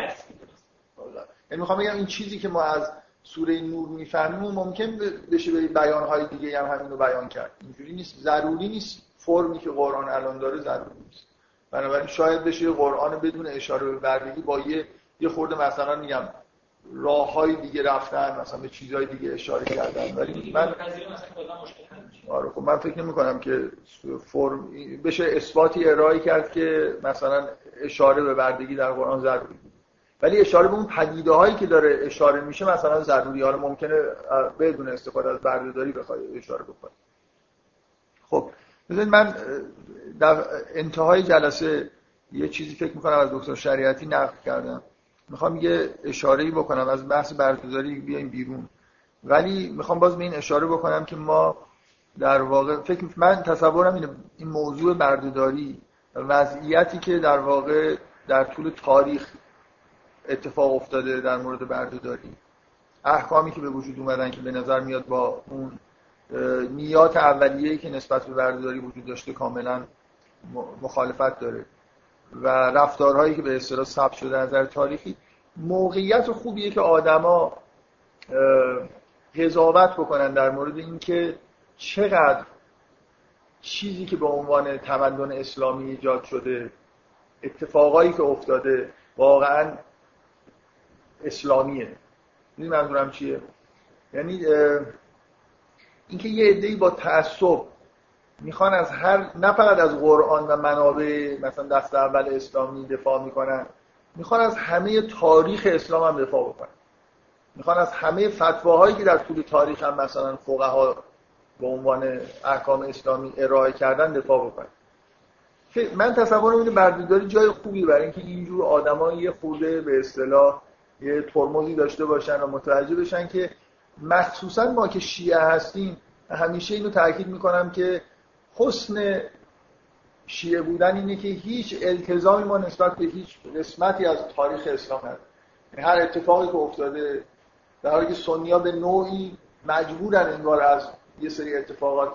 یعنی می‌خوام بگم این چیزی که ما از سوره نور می‌فهمیم ممکن بشه به بیان های دیگه هم همین رو بیان کرد. اینجوری نیست. ضروری نیست. فرمی که قرآن الان داره ضروری نیست. بنابراین شاید بشه قرآن بدون اشاره به بردگی با یه یه خورده مثلا میگم راه های دیگه رفتن مثلا به چیزهای دیگه اشاره کردن. ولی من آره خب من فکر نمی کنم که فرم بشه اثباتی ارائه کرد که مثلا اشاره به بردگی در قرآن ضروری. ولی اشاره به اون پدیده هایی که داره اشاره میشه مثلا ضروری حالا ممکنه بدون استفاده از بردهداری بخواد اشاره بکنه. خب بذارید من در انتهای جلسه یه چیزی فکر می‌کنم از دکتر شریعتی نقل کردم. می‌خوام یه اشاره بکنم از بحث بردهداری بیایم بیرون. ولی می‌خوام باز به این اشاره بکنم که ما در واقع فکر من تصورم اینه این موضوع بردهداری وضعیتی که در واقع در طول تاریخ اتفاق افتاده در مورد بردهداری. احکامی که به وجود اومدن که به نظر میاد با اون نیات اولیه‌ای که نسبت به بردهداری وجود داشته کاملا مخالفت داره و رفتارهایی که به اصطلاح ثبت شده نظر تاریخی موقعیت خوبیه که آدما قضاوت بکنن در مورد اینکه چقدر چیزی که به عنوان تمدن اسلامی ایجاد شده اتفاقایی که افتاده واقعا اسلامیه. این منظورم چیه؟ یعنی اینکه یه عده‌ای با تعصب می‌خوان از هر نه فقط از قرآن و منابع مثلا دست اول اسلامی دفاع می‌کنن می‌خوان از همه تاریخ اسلام هم دفاع بکنن. می‌خوان از همه فتواهایی که در طول تاریخ هم مثلا فقها به عنوان احکام اسلامی ارائه کردن دفاع بکنن. من تصورم اینه بردهداری جای خوبی برای اینکه اینجور آدما یه خورده به اصطلاح یه ترمزی داشته باشن و متوجه بشن که مخصوصا ما که شیعه هستیم همیشه اینو تاکید می‌کنم که حسن شیعه بودن اینه که هیچ التزامی ما نسبت به هیچ قسمتی از تاریخ اسلام هست یعنی هر اتفاقی که افتاده در حالی که سنیا به نوعی مجبورن انگار از یه سری اتفاقات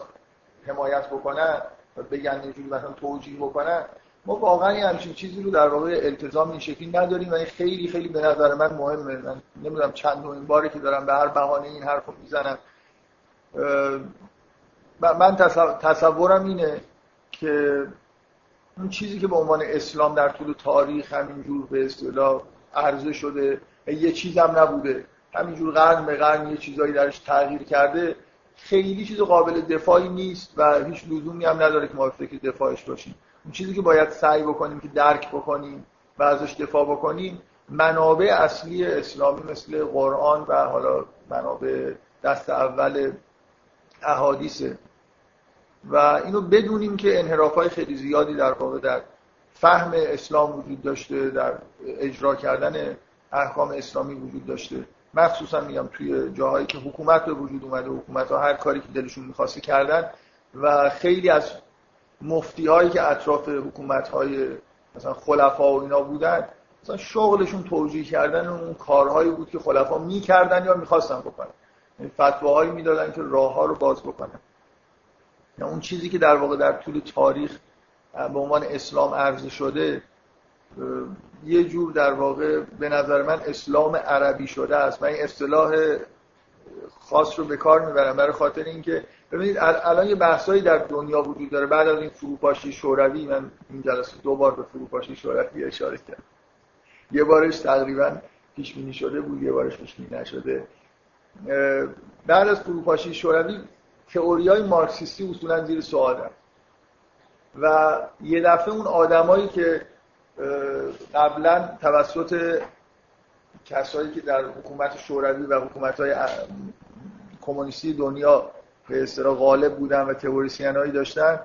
حمایت بکنن و بگن اینجوری مثلا توجیه بکنن ما واقعا همچین چیزی رو در واقع التزام این شکلی نداریم و این خیلی خیلی به نظر من مهمه. من نمی‌دونم چند این باری که دارم به هر بهانه این حرف رو می‌زنم من تصورم اینه که اون چیزی که به عنوان اسلام در طول تاریخ همینجور به اصطلاح عرضه شده یه چیزم نبوده همینجور قرن به قرن یه چیزایی درش تغییر کرده خیلی چیز قابل دفاعی نیست و هیچ لزومی هم نداره که ما فکر دفاعش باشیم. اون چیزی که باید سعی بکنیم که درک بکنیم و ازش دفاع بکنیم منابع اصلی اسلامی مثل قرآن و حالا منابع دست اول احادیثه. و اینو بدونیم که انحراف های خیلی زیادی در واقع در فهم اسلام وجود داشته در اجرا کردن احکام اسلامی وجود داشته. مخصوصا میگم توی جاهایی که حکومت به وجود اومده حکومت ها هر کاری که دلشون می‌خواسته کردن و خیلی از مفتی هایی که اطراف حکومت های مثلا خلفا و اینا بودن مثلا شغلشون توجیه کردن اون کارهایی بود که خلفا می‌کردن یا می‌خواستن بکنن. یعنی فتواهایی می‌دادن که راه ها رو باز بکنن. یا اون چیزی که در واقع در طول تاریخ به عنوان اسلام عرضه شده یه جور در واقع به نظر من اسلام عربی شده است. و این اصطلاح خاص رو به کار می‌برن برای خاطر اینکه ببینید الان یه بحثایی در دنیا وجود داره. بعد از این فروپاشی شوروی من این جلسه دو بار به فروپاشی شوروی اشاره کردم. یه بارش تقریبا پیش بینی شده بود یه بارش پیش بینی نشده بعد از فروپاشی شوروی تئوری های مارکسیستی اصولا زیر سوال و یه دفعه اون آدمایی که قبلا توسط کسایی که در حکومت شوروی و حکومت های کمونیستی دنیا به اصطلاح غالب بودن و تئوریسین هایی داشتن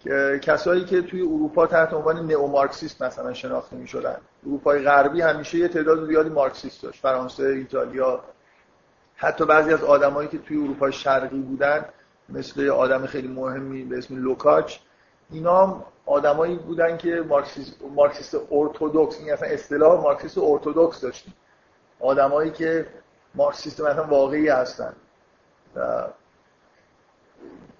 که کسایی که توی اروپا تحت عنوان نئومارکسیست مثلا شناخته می شدن اروپای غربی همیشه یه تعداد زیادی مارکسیست داشت فرانسه ایتالیا. حتی بعضی از آدمایی که توی اروپا شرقی بودن مثل آدم خیلی مهمی به اسم لوکاچ اینا آدمایی بودن که مارکسیست, مارکسیست ارتودکس این اصلا اصطلاح مارکسیست ارتودکس داشتیم آدمایی که مارکسیست مثلا واقعی هستن. و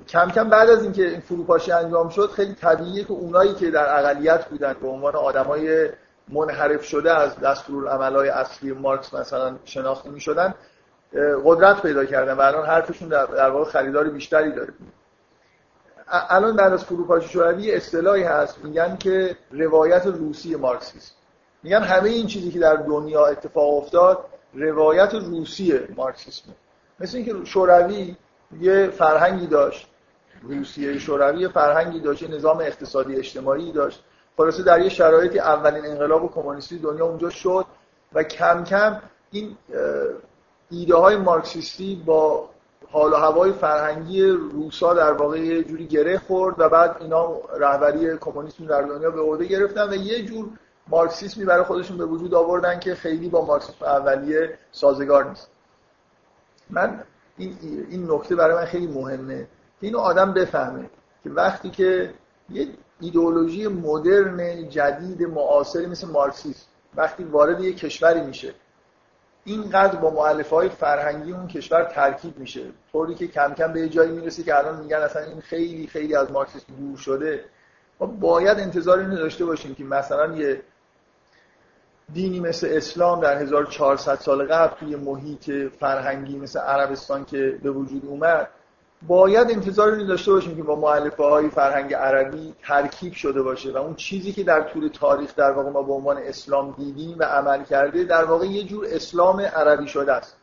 کم کم بعد از اینکه این فروپاشی انجام شد خیلی طبیعیه که اونایی که در اقلیت بودن به عنوان آدمای منحرف شده از دستورالعملهای اصلی مارکس مثلا شناخته می شدن قدرت پیدا کردن و الان حرفشون در واقع خریدار بیشتری داره. الان بعد از فروپاشی شوروی اصطلاحی هست میگن که روایت روسی مارکسیسم. میگن همه این چیزی که در دنیا اتفاق افتاد روایت روسی مارکسیسم مثل اینکه شوروی یه فرهنگی داشت. روسیه شوروی فرهنگی داشت نظام اقتصادی اجتماعی داشت. خلاصه در یه شرایطی اولین انقلاب کمونیستی دنیا اونجا شد و کم کم این ایده های مارکسیستی با حال و هوای فرهنگی روسا در واقع یه جوری گره خورد و بعد اینا رهبری کمونیسم در دنیا به عهده گرفتن و یه جور مارکسیسمی برای خودشون به وجود آوردن که خیلی با مارکسیسم اولیه سازگار نیست. من این این نکته برای من خیلی مهمه که اینو آدم بفهمه که وقتی که یه ایدئولوژی مدرن جدید معاصری مثل مارکسیسم وقتی وارد یه کشوری میشه اینقدر با معلفه های فرهنگی اون کشور ترکیب میشه. طوری که کم کم به یه جایی می‌رسه که الان میگن اصلا این خیلی خیلی از مارکسیسم دور شده. ما باید انتظار اینو داشته باشیم که مثلا یه دینی مثل اسلام در 1400 سال قبل توی محیط فرهنگی مثل عربستان که به وجود اومد باید انتظار اینو داشته باشیم که با معلفه های فرهنگ عربی ترکیب شده باشه و اون چیزی که در طول تاریخ در واقع ما به عنوان اسلام دیدیم و عمل کرده در واقع یه جور اسلام عربی شده است.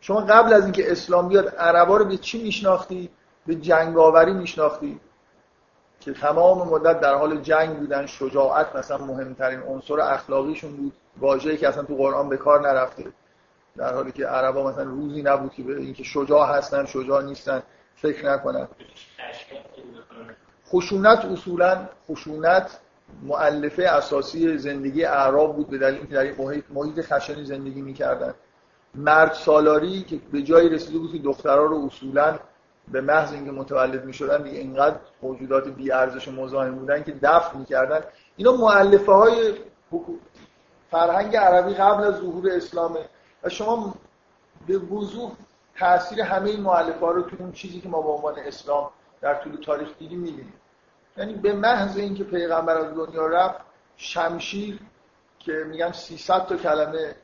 شما قبل از اینکه اسلام بیاد عربا رو به چی میشناختی؟ به جنگاوری میشناختی؟ که تمام مدت در حال جنگ بودن شجاعت مثلا مهمترین عنصر اخلاقیشون بود. واژه‌ای که اصلا تو قرآن به کار نرفته. در حالی که عربا مثلا روزی نبود که به اینکه شجاع هستن شجاع نیستن فکر نکنن. خشونت اصولا خشونت معلفه اساسی زندگی اعراب بود به دلیل اینکه در این محیط, محیط خشنی زندگی می‌کردن. مرد سالاری که به جایی رسیده بود که دخترها رو اصولا به محض اینکه متولد می‌شدن دیگه اینقدر موجودات بی ارزش و مزاحم بودن که دفن می‌کردن. اینا معلفه های فرهنگ عربی قبل از ظهور اسلامه. و شما به وضوح تاثیر همه این مؤلفه ها رو تو اون چیزی که ما به عنوان اسلام در طول تاریخ دیدیم می‌بینیم. یعنی به محض اینکه پیغمبر از دنیا رفت شمشیر که میگن 300 تا کلمه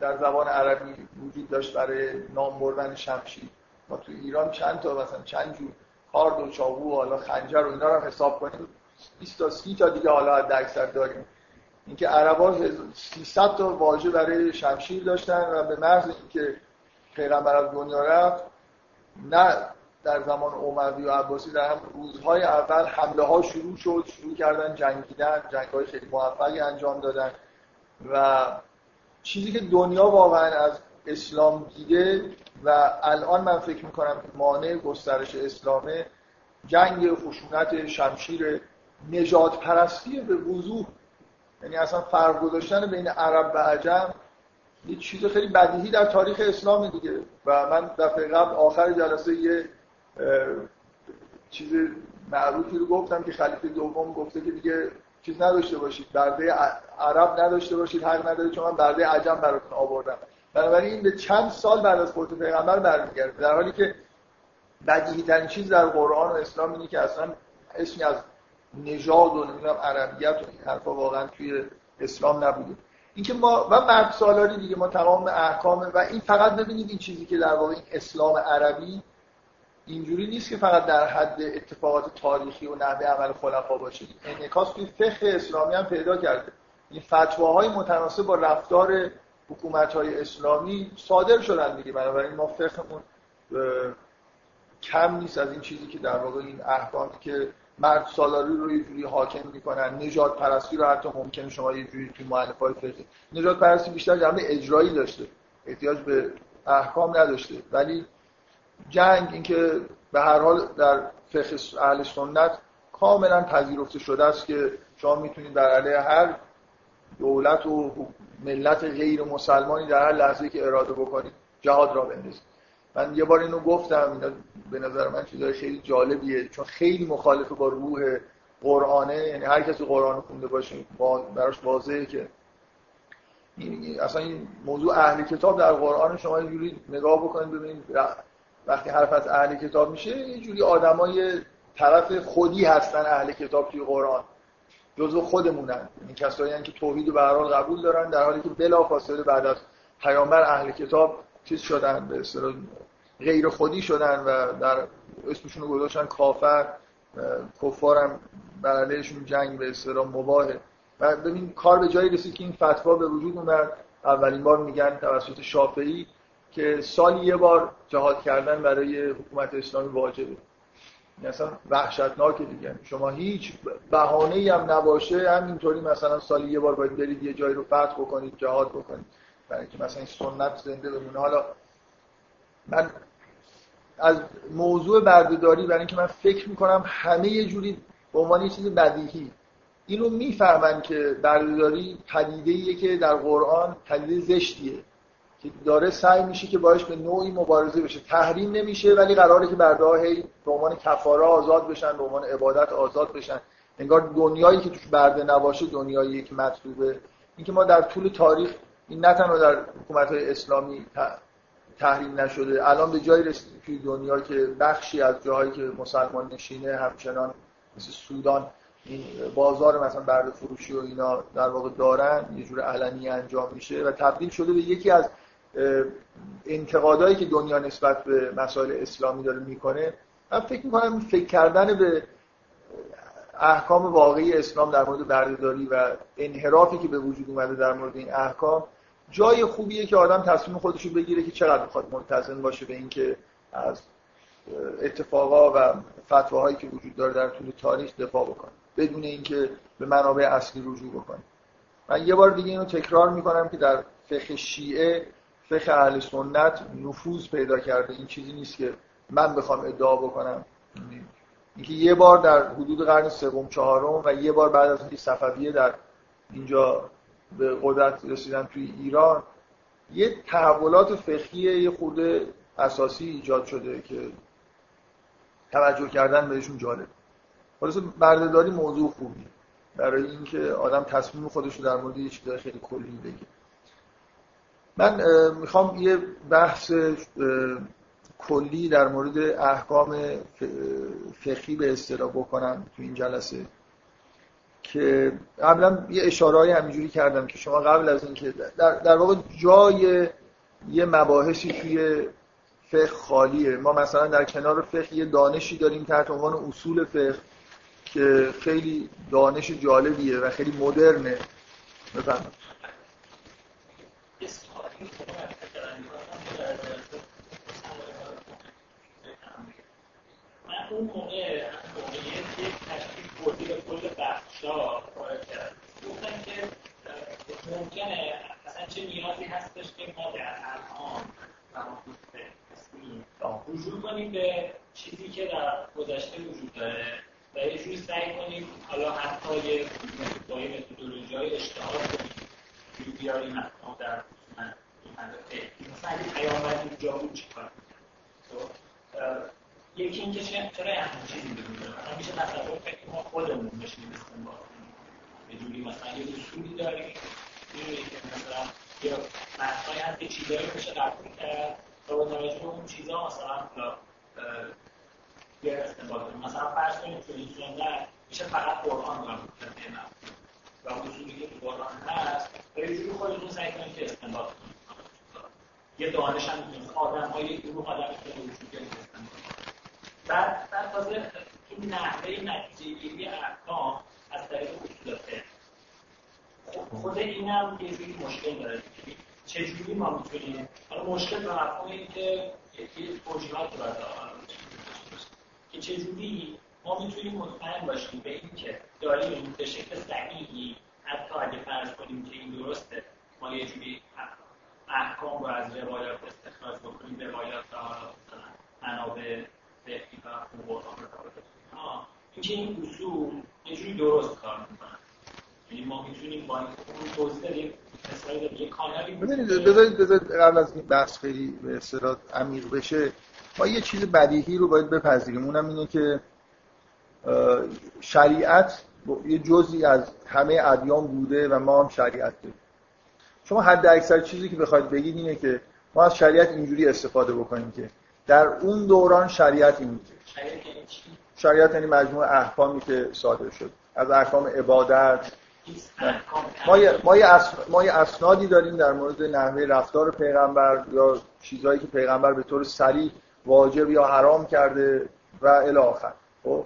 در زبان عربی وجود داشت برای نام بردن شمشیر. ما تو ایران چند تا مثلا چند جور کارد و چاقو و حالا خنجر و اینا رو حساب کنیم. 20 تا 30 تا دیگه حالا حد اکثر داریم. اینکه عربا 300 تا واژه برای شمشیر داشتن و به محض اینکه پیغمبر از دنیا رفت نه در زمان اموی و عباسی در هم روزهای اول حمله ها شروع شد شروع کردن جنگیدن جنگ های خیلی موفقی انجام دادن. و چیزی که دنیا واقعا از اسلام دیده و الان من فکر می‌کنم مانع گسترش اسلامه جنگ خشونت شمشیر نجات پرستی به وضوح. یعنی اصلا فرق گذاشتن بین عرب و عجم یه چیز خیلی بدیهی در تاریخ اسلام دیگه. و من دفعه قبل آخر جلسه یه چیز معروفی رو گفتم که خلیفه دوم گفته که دیگه چیز نداشته باشید برده عرب نداشته باشید حق نداره چون من برده عجم براتون آوردم. بنابراین این به چند سال بعد از فوت پیغمبر برمیگرده. در حالی که بدیهی ترین چیز در قرآن و اسلام اینه که اصلا اسمی از نژاد و نمی‌دونم عربیت و این حرفا واقعا توی اسلام نبوده. اینکه ما و مرد سالاری دیگه ما تمام احکام و این فقط ببینید این چیزی که در واقع این اسلام عربی اینجوری نیست که فقط در حد اتفاقات تاریخی و نحوه عمل خلفا باشه. انعکاس توی فقه اسلامی هم پیدا کرده. این فتواهای متناسب با رفتار حکومت های اسلامی صادر شدن دیگه. بنابراین ما فقهمون کم نیست از این چیزی که در واقع این احکامی که مرد سالاری رو یه جوری حاکم می‌کنن نجات پرستی رو حتی ممکنه شما یه جوری توی مؤلفه های فقهی نجات پرستی بیشتر جنبه اجرایی داشته احتیاج به احکام نداشته. ولی جنگ اینکه به هر حال در فقه اهل سنت کاملا پذیرفته شده است که شما می‌تونید در علیه هر دولت و ملت غیر مسلمانی در هر لحظه که اراده بکنید جهاد را بندازید من یه بار اینو گفتم اینا به نظر من چیزای خیلی جالبیه چون خیلی مخالفه با روح قرآنه یعنی هر کسی قرآن خونده باشه براش واضحه که اصلا این موضوع اهل کتاب در قرآن شما یه جوری نگاه بکنید ببینید وقتی حرف از اهل کتاب میشه یه جوری آدمای طرف خودی هستن اهل کتاب توی قرآن. جزو خودمونن. این کسایی که توحید به قبول دارن در حالی که بلافاصله بعد از پیامبر اهل کتاب چیز شدن به اصطلاح غیر خودی شدن و در اسمشون رو گذاشتن کافر کفارم بر علیهشون جنگ به اصطلاح مباهه. و ببین کار به جایی رسید که این فتوا به وجود اومد. اولین بار میگن توسط شافعی که سالی یه بار جهاد کردن برای حکومت اسلامی واجبه. مثلا وحشتناکه دیگه. شما هیچ بهانه هم نباشه همینطوری مثلا سالی یه بار باید برید یه جایی رو فتح بکنید جهاد بکنید. برای اینکه مثلا این سنت زنده بمونه. حالا من از موضوع بردهداری برای اینکه من فکر می‌کنم همه یه جوری به عنوان یه چیز بدیهی. اینو می‌فهمن که بردهداری پدیده که در قرآن پدیده زشتیه. که داره سعی میشه که باش به نوعی مبارزه بشه. تحریم نمیشه ولی قراره که برده هی به عنوان کفاره آزاد بشن به عنوان عبادت آزاد بشن. انگار دنیایی که توش برده نباشه دنیایی که مطلوبه. اینکه ما در طول تاریخ این نه تنها در حکومت های اسلامی تحریم نشده الان به جایی رسید توی دنیا که بخشی از جاهایی که مسلمان نشینه همچنان مثل سودان این بازار مثلا برده فروشی و اینا در واقع دارن یه جور علنی انجام میشه و تبدیل شده به یکی از انتقادایی که دنیا نسبت به مسائل اسلامی داره می‌کنه من فکر می‌کنم فکر کردن به احکام واقعی اسلام در مورد بردهداری و انحرافی که به وجود اومده در مورد این احکام جای خوبیه که آدم تصمیم خودش رو بگیره که چقدر می‌خواد منتظم باشه به اینکه از اتفاقا و فتواهایی که وجود داره در طول تاریخ دفاع بکنه بدون اینکه به منابع اصلی رجوع بکنه. من یه بار دیگه اینو تکرار می‌کنم که در فقه شیعه فقه اهل سنت نفوذ پیدا کرده. این چیزی نیست که من بخوام ادعا بکنم. اینکه یه بار در حدود قرن سوم چهارم و یه بار بعد از اینکه صفویه در اینجا به قدرت رسیدن توی ایران یه تحولات فقهی یه خورده اساسی ایجاد شده که توجه کردن بهشون جالب. خلاص بردهداری موضوع خوبی برای اینکه آدم تصمیم خودش رو در مورد یه چیزای خیلی کلی بگیره. من می‌خوام یه بحث کلی در مورد احکام فقهی به اصطلاح بکنم تو این جلسه که قبلا یه اشاره همینجوری کردم که شما قبل از اینکه در, در واقع جای یه مباحثی توی فقه خالیه. ما مثلا در کنار فقه یه دانشی داریم تحت عنوان اصول فقه که خیلی دانش جالبیه و خیلی مدرنه. بفرمایید. من اون موقع موقعیت یک تشکیل کلی به کل بخشا وارد کرد گفتم که ممکنه اصلا چه نیازی هستش که ما در الان رجوع کنیم به چیزی که در گذشته وجود داره و یه سعی کنیم حالا حتی یه با یه متدولوژی های اشتهار کنیم بیاریم احکام در مثلا اگه پیامبر اینجا بود چی کار یکی اینکه چرا همین چیزی بدون مثلا میشه تصور فکر ما خودمون بشیم استنباط به جوری مثلا یه اصولی داریم می‌دونی که مثلا یه متنایی هست که چیزایی میشه قبول کرد و با توجه به اون چیزا مثلا یه استنباط کنیم مثلا فرض کنیم که این میشه فقط قرآن قبول کرده و اصولی که تو قرآن هست یه جوری خودتون سعی کنید که استنباط یه دانش هم آدم های گروه آدم که وجود داره بعد بعد تازه این نحوه نتیجه گیری احکام از طریق اصول خود این هم یه جوری مشکل داره. چجوری ما می‌تونیم حالا مشکل به مفهوم این که یه توجیهات رو که چجوری ما می‌تونیم مطمئن باشیم به این که داریم به شکل صحیحی حتی اگه فرض کنیم که این درسته ما یه جوری احکام رو از روایات استخراج بکنیم روایات مثلا منابع فقهی و قرآن رو این که این اصول یه جوری درست کار می‌کنن. یعنی ما می‌تونیم با این توضیح بدیم ببینید بذارید بذارید قبل از این بحث خیلی به اصطلاح عمیق بشه ما یه چیز بدیهی رو باید بپذیریم. اونم اینه که شریعت یه جزی از همه ادیان بوده و ما هم شریعت داریم. شما حد اکثر چیزی که بخواید بگید اینه که ما از شریعت اینجوری استفاده بکنیم که در اون دوران شریعت این بوده شریعت یعنی مجموع احکامی که صادر شد. از احکام عبادت. ما یه, ما, یه اسنادی داریم در مورد نحوه رفتار پیغمبر یا چیزهایی که پیغمبر به طور سریع واجب یا حرام کرده و الی آخر. خب؟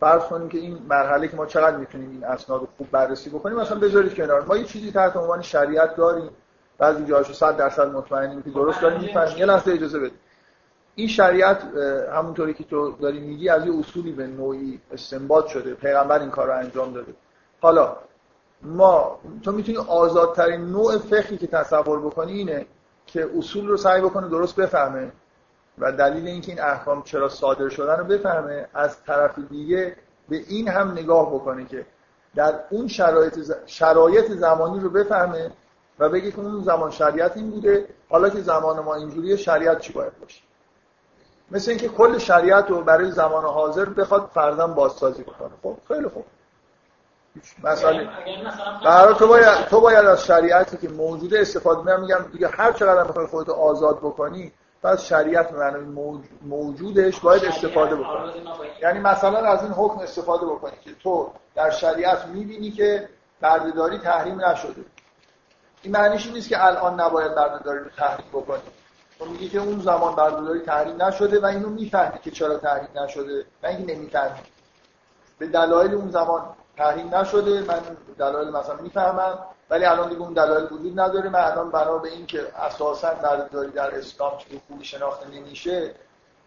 فرض کنیم که این مرحله که ما چقدر می‌تونیم این اسناد رو خوب بررسی بکنیم مثلا بذارید کنار. ما یه چیزی تحت عنوان شریعت داریم. بعضی جاهاشو 100 درصد مطمئنیم که درست داریم می‌فهمیم. یه لحظه اجازه بدید. این شریعت همونطوری که تو داری میگی از یه اصولی به نوعی استنباط شده. پیغمبر این کار رو انجام داده. حالا ما تو می‌تونی آزادترین نوع فقهی که تصور بکنی اینه که اصول رو سعی بکنه درست بفهمه. و دلیل اینکه این احکام چرا صادر شدن رو بفهمه از طرف دیگه به این هم نگاه بکنه که در اون شرایط, شرایط زمانی رو بفهمه و بگه که اون زمان شریعت این بوده حالا که زمان ما اینجوریه شریعت چی باید باشه؟ مثل اینکه کل شریعت رو برای زمان حاضر بخواد فردا بازسازی بکنه. خب خیلی خوب. مسئله. برای تو باید تو باید از شریعتی که موجوده استفاده میگم میگم دیگه هر چقدر بخوای خودت آزاد بکنی پس شریعت معنی موجودش باید استفاده بکنی یعنی مثلا از این حکم استفاده بکنی که تو در شریعت می‌بینی که بردهداری تحریم نشده. این معنیش نیست که الان نباید بردهداری رو تحریم بکنی. تو میگی که اون زمان بردهداری تحریم نشده و اینو می‌فهمی که چرا تحریم نشده. و اینکه نمی‌فهمی. به دلایل اون زمان تحریم نشده. من دلایل مثلا می‌فهمم ولی الان دیگه اون دلایل وجود نداره. من الان بنا به این که اساسا برداری در اسلام چیزی خوبی شناخته نمیشه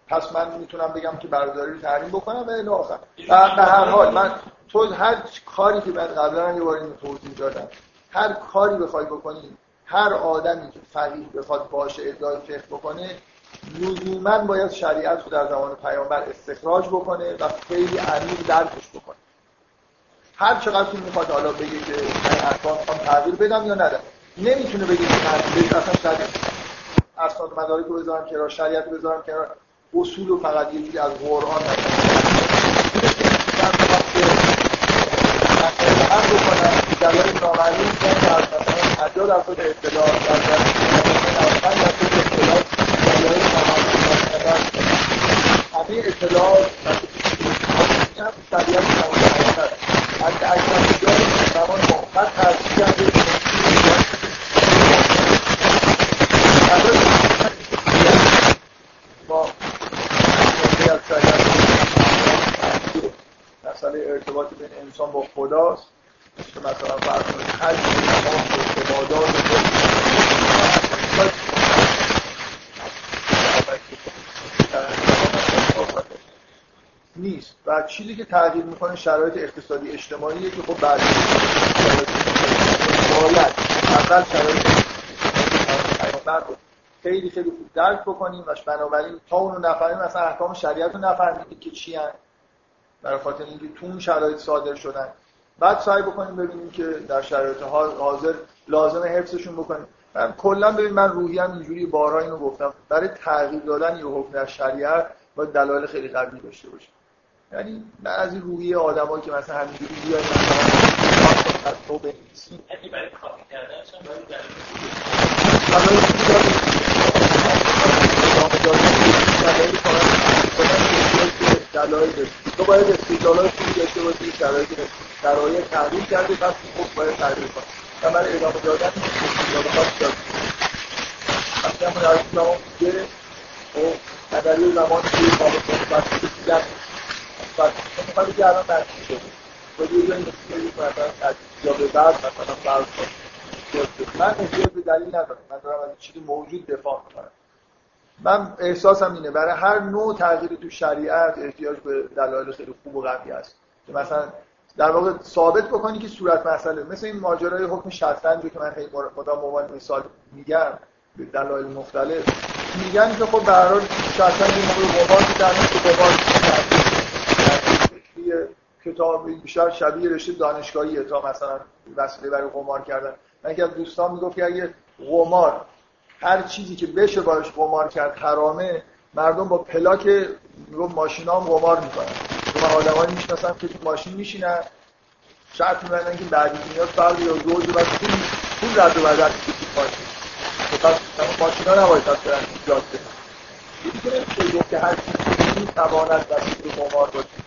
پس من می‌تونم بگم که برداری رو تحریم بکنم و الی آخر. به هر حال من تو هر کاری که من قبلا یه بار توضیح دادم هر کاری بخوای بکنی هر آدمی که فقیه بخواد باشه ادعای فقه بکنه لزوما باید شریعت رو در زمان پیامبر استخراج بکنه و خیلی عمیق درکش بکنه. هر چقدر که می‌خواد حالا بگه که من احکام خواهم تغییر بدم یا ندم نمی‌تونه بگه که تغییر اصلا شریعت اسناد مدارک رو بذارم کنار شریعت رو بذارم کنار. اصول رو فقط یه جوری از قرآن هم از مثلا 50 درصد اطلاع در از جای زمان محمد ترسیح کرده با مسئله ارتباط بین انسان با خداست که مثلا فرض کنید حج نماز عبادات نیست و چیزی که تغییر می‌کنه شرایط اقتصادی اجتماعیه که خب بعد باید اول شرایط خیلی خیلی خوب درک بکنیم و بنابراین تا اونو نفهمیم مثلا احکام شریعت رو نفهمید که چی هن. برای خاطر اینکه تو اون شرایط صادر شدن. بعد سعی بکنیم ببینیم که در شرایط حاضر لازم حفظشون بکنیم. من کلا ببین من روحی هم اینجوری بارها اینو گفتم. برای تغییر دادن یه حکم در شریعت باید دلایل خیلی قوی داشته باشه یعنی از این روحیه آدمایی که مثلا همینجوری بیاین مثلا از تو یعنی برای کافی کردنش هم دلایل تو باید استدلالات خوبی داشته باشی شرایط شرایط تغییر کرده پس خوب باید تغییر کنی و من ادامه دادن این خاص داد وقتی همون در زمان بوده و ادبی زمان که قابل صحبت دیگر می‌خواد که الان نتیجه شده و یه جایی مثل مثلا یا به بعد مثلا فرض من احتیاج به دلیل ندارم از چیزی موجود دفاع می‌کنم من احساسم اینه برای هر نوع تغییر تو شریعت احتیاج به دلایل خیلی خوب و قوی هست که مثلا در واقع ثابت بکنی که صورت مسئله مثل این ماجرای حکم شطرنج که من خیلی مدام عنوان مثال میگم به دلایل مختلف میگن که خب به هر حال شطرنج موقع قمار که در که قمار کتاب بیشتر شبیه رشته دانشگاهی تا مثلا وسیله برای قمار کردن. من که دوستان می‌گفت که اگه قمار هر چیزی که بشه باش قمار کرد حرامه مردم با پلاک رو ماشینا هم قمار می‌کنن. من آدمایی می‌شناسم که تو ماشین میشینن شرط میبندن که بعدی میاد فرد یا زوج و پول پول رد و بدل ماشین. پس ماشینا نباید پس برن جاده یکی که گفت که هر چیزی می‌تواند وسیله قمار باشه.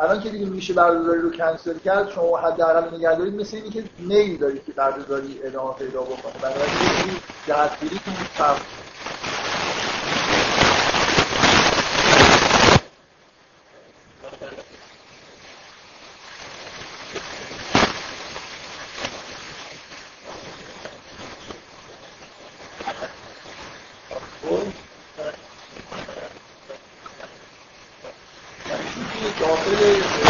الان که دیگه میشه بردهداری رو کنسل کرد شما حداقل نگه دارید مثل اینی که میل دارید که بردهداری ادامه پیدا بکنه. بنابراین جهتگیریتون فرق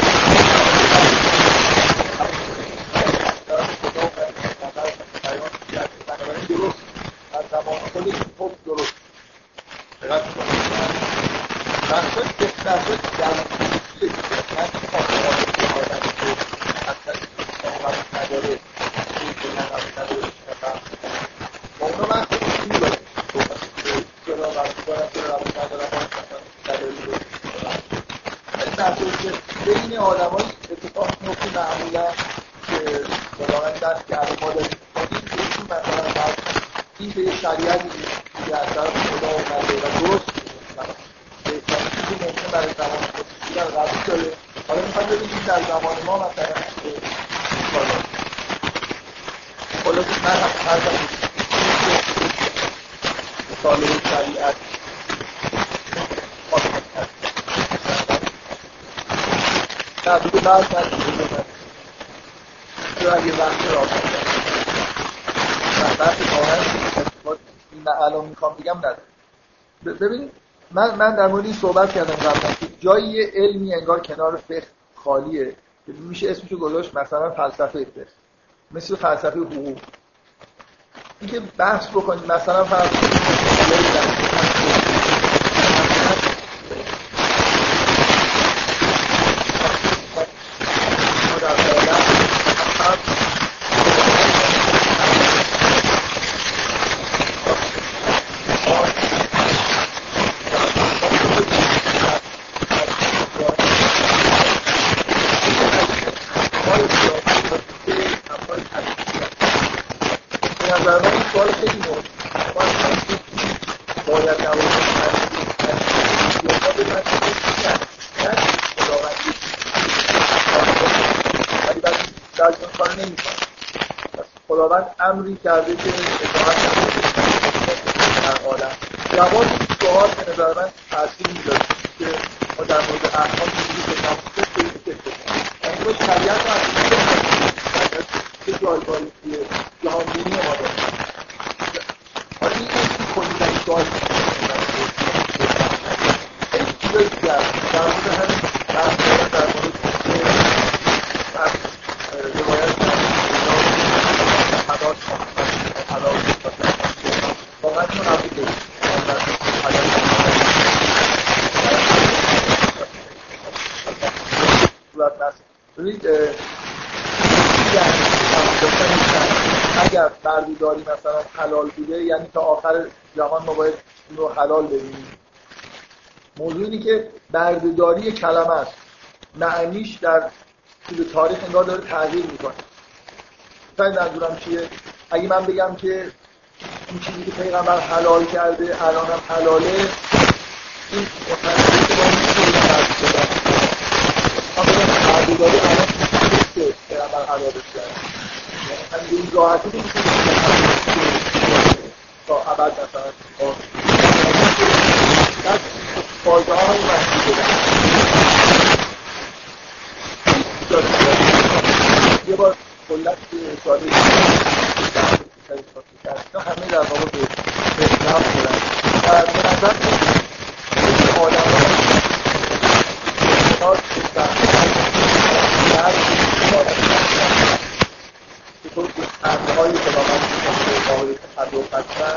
ببینید من من در مورد این صحبت کردم قبلا. که جایی علمی انگار کنار فقه خالیه که میشه اسمشو گذاشت مثلا فلسفه فقه مثل فلسفه حقوق. اینکه بحث بکنید مثلا فرض امری کرده که اطاعت در عالم جواب سوال به نظر من تاثیر می‌ذاره که ما در مورد احکام چیزی که نموده خیلی فکر کنیم یعنی شریعت رو از چه جایگاهی توی جهانبینی ما داره حالا این که کنیم در این سوال خیلی چیزایی دیگر در مورد همین بحث در مورد روایت حداث واقعا اینو قبول داریم ببینید یعنی بردهداری مثلا حلال بوده یعنی تا آخر زمان ما باید رو حلال ببینیم موضوع اینه که بردهداری کلمه است معنیش در طول تاریخ انگار داره تغییر می‌کنه. مثلا منظورم چیه؟ اگه من بگم که این چیزی که پیغمبر حلال کرده الان هم حلاله این متناسب با این بردهداری الان که پیغمبر حلالش کرده همین این راحتی نمیشه تا ابد مثلا فایده ها این مسئول یه بار کلت ساده همه در واقع به نفت بودن و به نظر آدم ها چطور گسترده های خداوند قابل تصرف هستن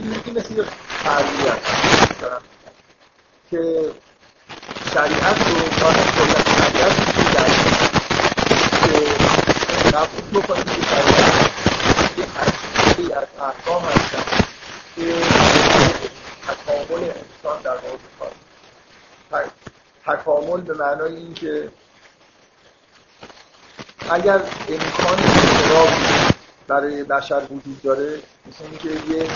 این مثل یه تربیت دارم که شریعت رو کار کلا شریعت رو در که قبول بکنید که شریعت یه اصلی از احکام هستن که تکامل انسان در واقع کار تکامل به معنای این که اگر امکان انقلابی برای بشر وجود داره؟ مثل اینکه یه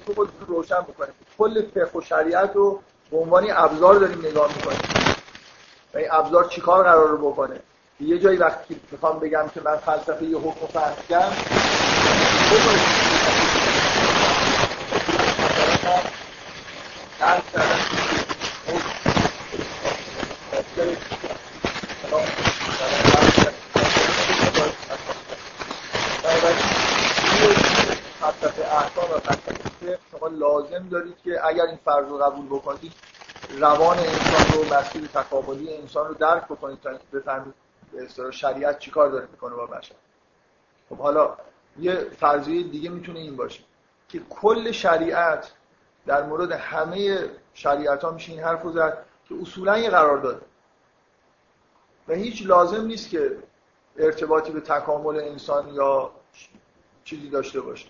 اول تشکیل خود رو روشن بکنیم کل فقه و شریعت رو به عنوان ابزار داریم نگاه می‌کنیم. و این ابزار چیکار قرار رو بکنه؟ یه جایی وقتی می‌خوام بگم که من فلسفه یه حکم فهمیدم شما لازم دارید که اگر این فرض رو قبول بکنید روان انسان رو مسیر تکاملی انسان رو درک بکنید تا بفهمید به شریعت چیکار داره می‌کنه با بشر. خب حالا یه فرضیه دیگه می‌تونه این باشه که کل شریعت در مورد همه شریعت ها میشه این حرف رو زد که اصولا یه قرار داده. و هیچ لازم نیست که ارتباطی به تکامل انسان یا چیزی داشته باشه.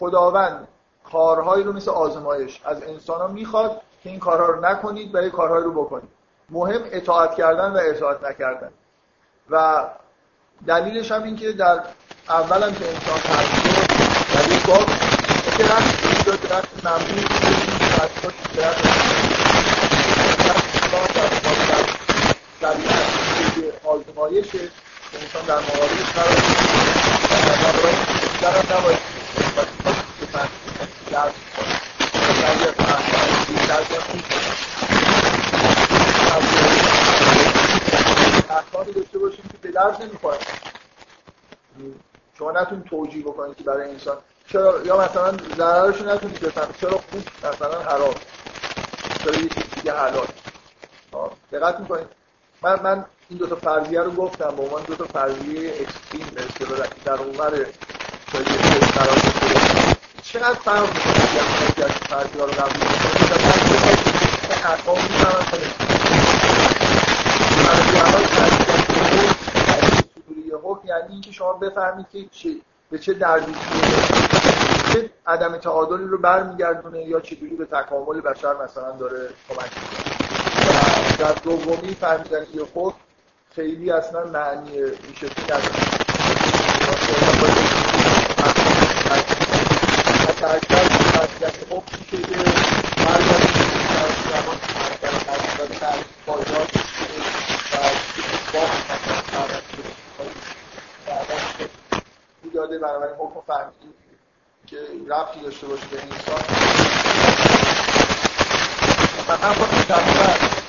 خداوند کارهایی رو مثل آزمایش از انسان ها می‌خواد که این کارها رو نکنید و یه کارهایی رو بکنید. مهم اطاعت کردن و اطاعت نکردن. و دلیلش هم این که در اول هم که انسان تربیت در یک باب آزمایشه انسان در مقابلش قرار در داشته باشیم که به درد نمی‌خوره؟ شما نتونید توجیه بکنید که برای انسان چرا یا مثلا ضررش نتونید بفهمید چرا خوب مثلا حرام چرا یه چیز دیگه حلال. دقت می‌کنید من من این دو تا فرضیه رو گفتم به عنوان دو تا فرضیه اکستریم به اصطلاح در عمر قرار می‌کنه؟ که حکم یعنی اینکه شما بفهمید که چه به چه دردی چه عدم تعادلی رو برمیگردونه یا چجوری به تکامل بشر مثلا داره کمک می‌کنه. در دومی فهمیدن یه حکم خیلی اصلا معنی شکلی نداره حتی اکثر مسئله حکم میشه که برگرد در زمان در پایدار و داده بنابراین حکم فهمیدی که رفتی داشته باشه به انسان من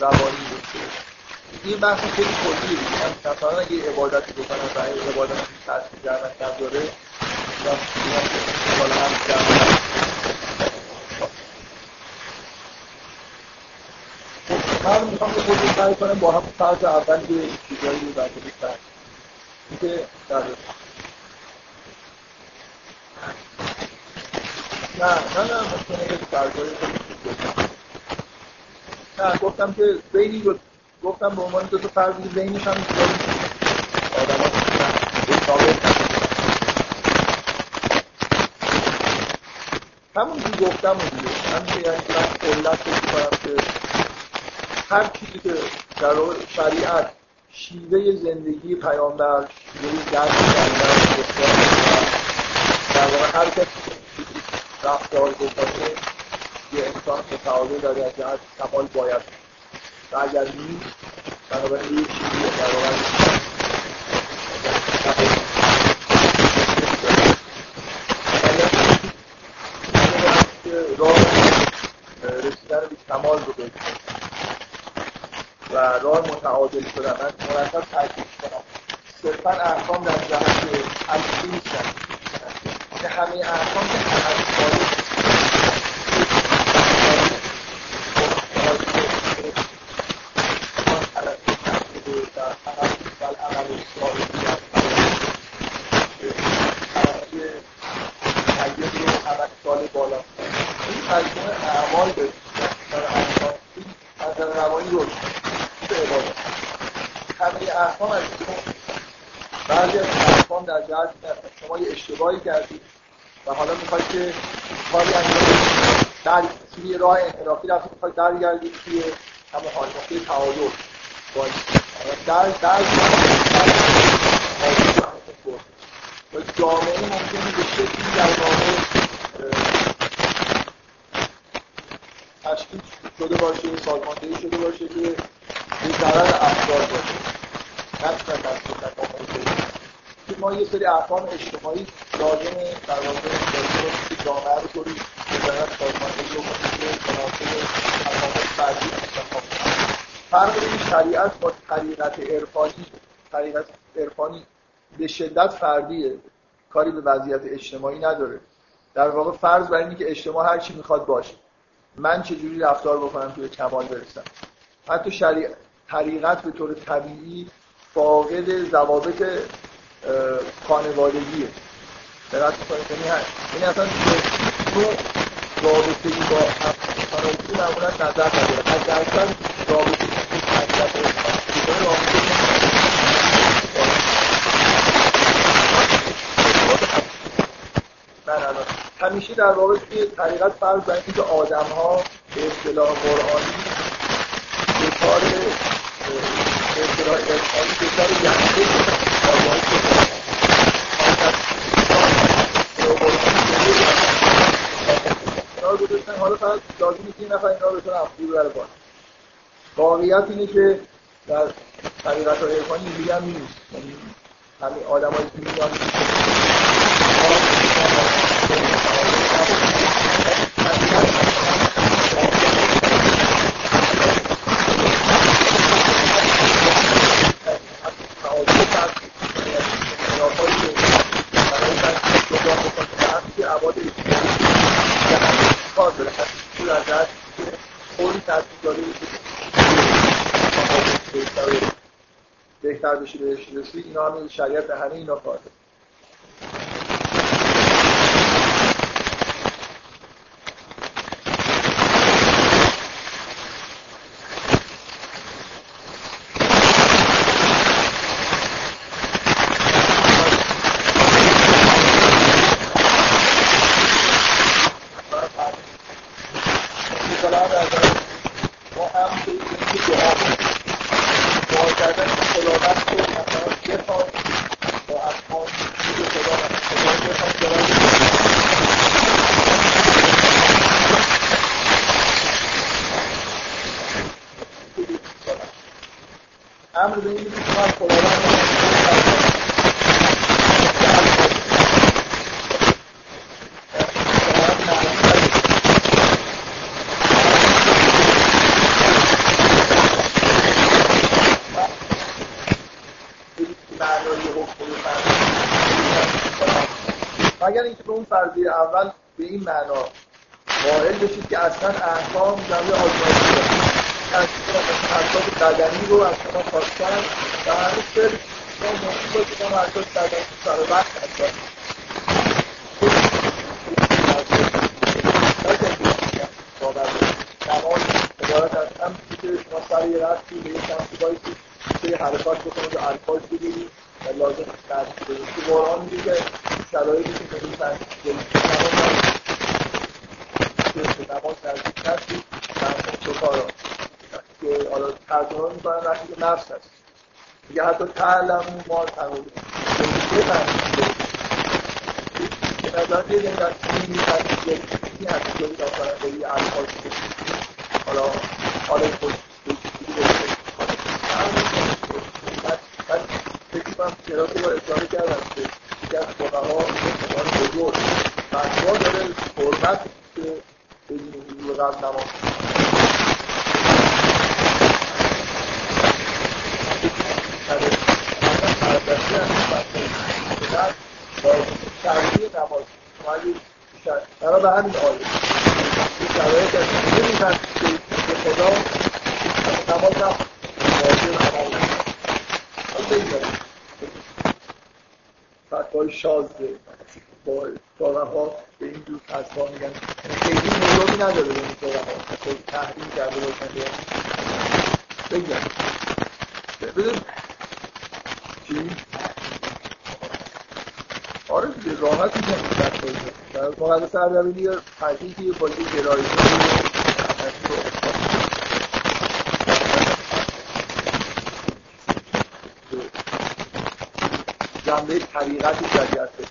هم با این بحث خیلی کلیه دیگه مثلا اگه عبادتی بکنم این عبادت تاثیر در من داره من می‌خوام که خودم سعی کنم با هم فرض اول یه چیزایی رو در کنم که در نه نه نه ممکنه یه فرضایی نه گفتم که بین دو گفتم به عنوان دو تا فرضی بینش هم آدم همون که گفتم اون دیگه. همین یعنی من علت کنم که هر چیزی که در شریعت شیوه زندگی پیامبر شیوه درس کردن در واقع هر کسی رفتار بکنه یه انسان متعادل داره از جهت کمال باید و اگر نیست بنابراین یک چیزی در واقع راه رسیدن به کمال رو بگیرم و راه متعادل شدن. من مرتب تاکید کنم. صرفا احکام در جهت اصلی نیستن. که همه احکام که اشتباهی کردید و حالا می‌خواید که کاری انجام در توی راه انحرافی رفتید می‌خواید درگردید توی همون حال نقطه تعادل در در جامعه ممکنه به شکلی در واقع تشکیل شده باشه سازماندهی شده باشه که به ضرر افراد باشه. نه دست که ما یه سری احکام اجتماعی لازمه در واقع جامعه رو طوری ضرورت سازماندهی بکنیم که مناسب انتخاب فرق شریعت با طریقت عرفانی طریقت عرفانی به شدت فردیه. کاری به وضعیت اجتماعی نداره. در واقع فرض بر اینه که اجتماع هر چی می‌خواد باشه. من چجوری رفتار بکنم به کمال برسم؟ حتی شریع... طریقت به طور طبیعی فاقد ضوابط خانوادگیه. دقت کنید یعنی یعنی اصلا نوع رابطه با خانوادگی معمولا نظر نداره. از درصد رابطه همیشه در واقع توی طریقت فرض بر که آدم ها به اصطلاح قرآنی کار به اصطلاح ارفانی به کار یحصه گذاشتن حالا فقط لازمی که این نفر اینا رو بتونه افزور بره بالا. واقعیت اینه که در طریقت های ارفانی اینجوری هم نیست. یعنی همین آدم هایی که میان بشه بهش رسید اینا همه شریعت به همه اینا فرضیه اول به این معنا. قائل بشید که اصلا احکام جمعه آزمایشی هست از اساس بدنی رو از شما خواستن و همه سر شما ممکن باشه شما اساس بدنی سر وقت اساس شما سر رفتی به یه شمسی بایستی به حرکات بکنید و الفاظ کار سردمینی یا تحقیقی با یه گرایش جنبه طریقت جدیت بشه.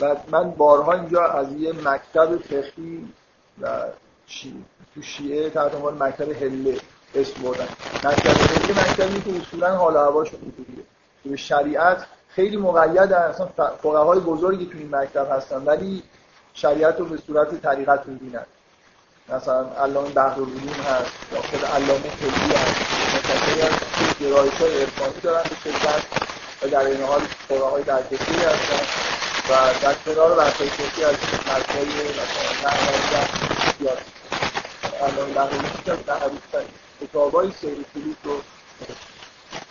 و من بارها اینجا از یه مکتب فقهی و شی... تو شیعه تحت عنوان مکتب هله اسم بردن مکتب هله مکتبی که اصولا حال و هواش اینجوریه به شریعت خیلی مقید اصلا فقهای بزرگی تو این مکتب هستن ولی شریعت رو به صورت طریقت می‌بینن مثلا علامه بحرالعلوم هست یا خود علامه کلی هست مثلا از گرایش های ارفانی دارن به شدت و در این حال های در هستن و در کنار فقهی از مردهای مثلا نحوی زیاد علامه بحرالعلوم که از نحوی کتابای سیر کلیت رو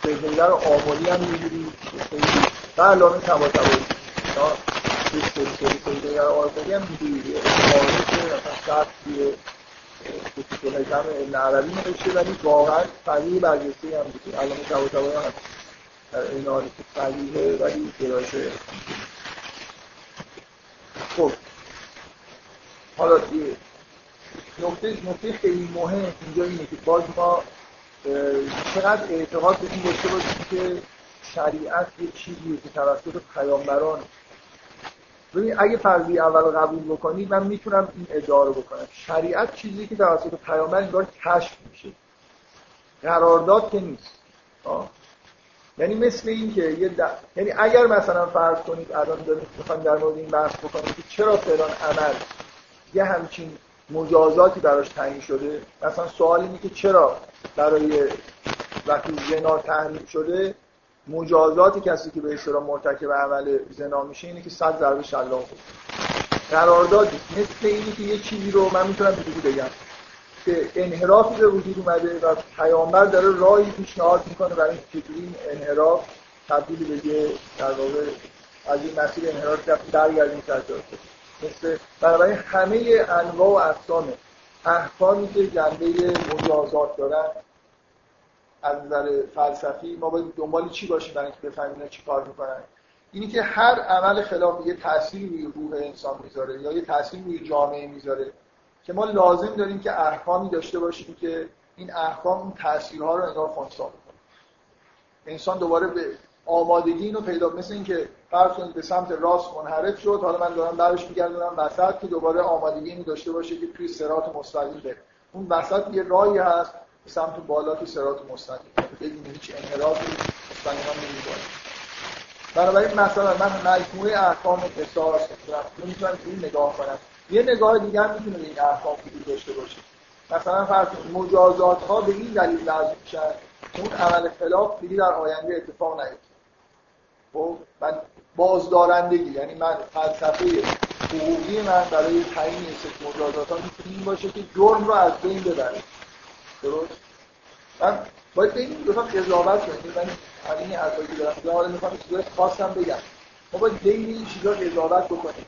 سیدنگر آمالی هم می‌گیری و علامه تبا تبایی آمالی هم می‌گیری آمالی که مثلا شرط توی کتاب علم عربی نوشته ولی واقعا فقیه برجسته هم بود. علامه تبا تبایی هم در این حالی که فقیه ولی گرایش خب. حالا نکته نکته خیلی مهم اینجا اینه که باز ما چقدر اعتقاد به این داشته باشیم که شریعت یه چیزیه که توسط پیامبران ببین اگه فرضی اول قبول بکنید من می‌تونم این ادعا رو بکنم. شریعت چیزی که توسط پیامبر انگار کشف میشه. قرارداد که نیست. آه. یعنی مثل این که یه یعنی اگر مثلا فرض کنید الان داریم می‌خوایم در مورد این بحث بکنیم که چرا فلان عمل یه همچین مجازاتی براش تعیین شده؟ مثلا سوال اینه که چرا برای وقتی زنا تحریم شده مجازات کسی که به اصطلاح مرتکب عمل زنا میشه اینه که صد ضربه شلاق بود قرارداد مثل اینی که یه چیزی رو من می‌تونم اینجوری بگم که انحرافی به وجود اومده و پیامبر داره راهی پیشنهاد می‌کنه برای اینکه این انحراف تبدیل به یه در واقع از این مسیر انحراف برگردیم مثل بنابراین همه انواع و اقسام احکامی که جنبه مجازات دارن از نظر فلسفی ما باید دنبال چی باشیم برای اینکه بفهمیم چی کار می‌کنن؟ اینی که هر عمل خلاف یه تأثیری روی روح انسان می‌ذاره یا یه تأثیری روی جامعه می‌ذاره که ما لازم داریم که احکامی داشته باشیم که این احکام این تأثیرها رو انگار خونسا بکنه انسان دوباره به آمادگی اینو پیدا مثل اینکه فرض کنید به سمت راست منحرف شد حالا من دارم برش میگردونم وسط که دوباره آمادگی اینو داشته باشه که توی سرات مستقیم بره. اون وسط یه راهی هست سمت بالا تو سرات مستقیم. بدون هیچ انحرافی مستقیما نمیباره بنابراین مثلا من مجموعه احکام قصاص می‌تونم این نگاه کنم. یه نگاه دیگه هم می‌تونه این احکام وجود داشته باشه مثلا فرض مجازات ها به این دلیل لازم میشن اون عمل خلاف دیگه در آینده اتفاق نیفته. خب من بازدارندگی یعنی من فلسفه حقوقی من برای تعیین مجازات ها می‌تونه این باشه که جرم رو از بین ببره درست؟ من باید به این دو تا قضاوت کنیم من همین حرفایی که دارم. میگم حالا می‌خوام چیزای خاصم بگم. ما باید بین این چیزا قضاوت بکنیم.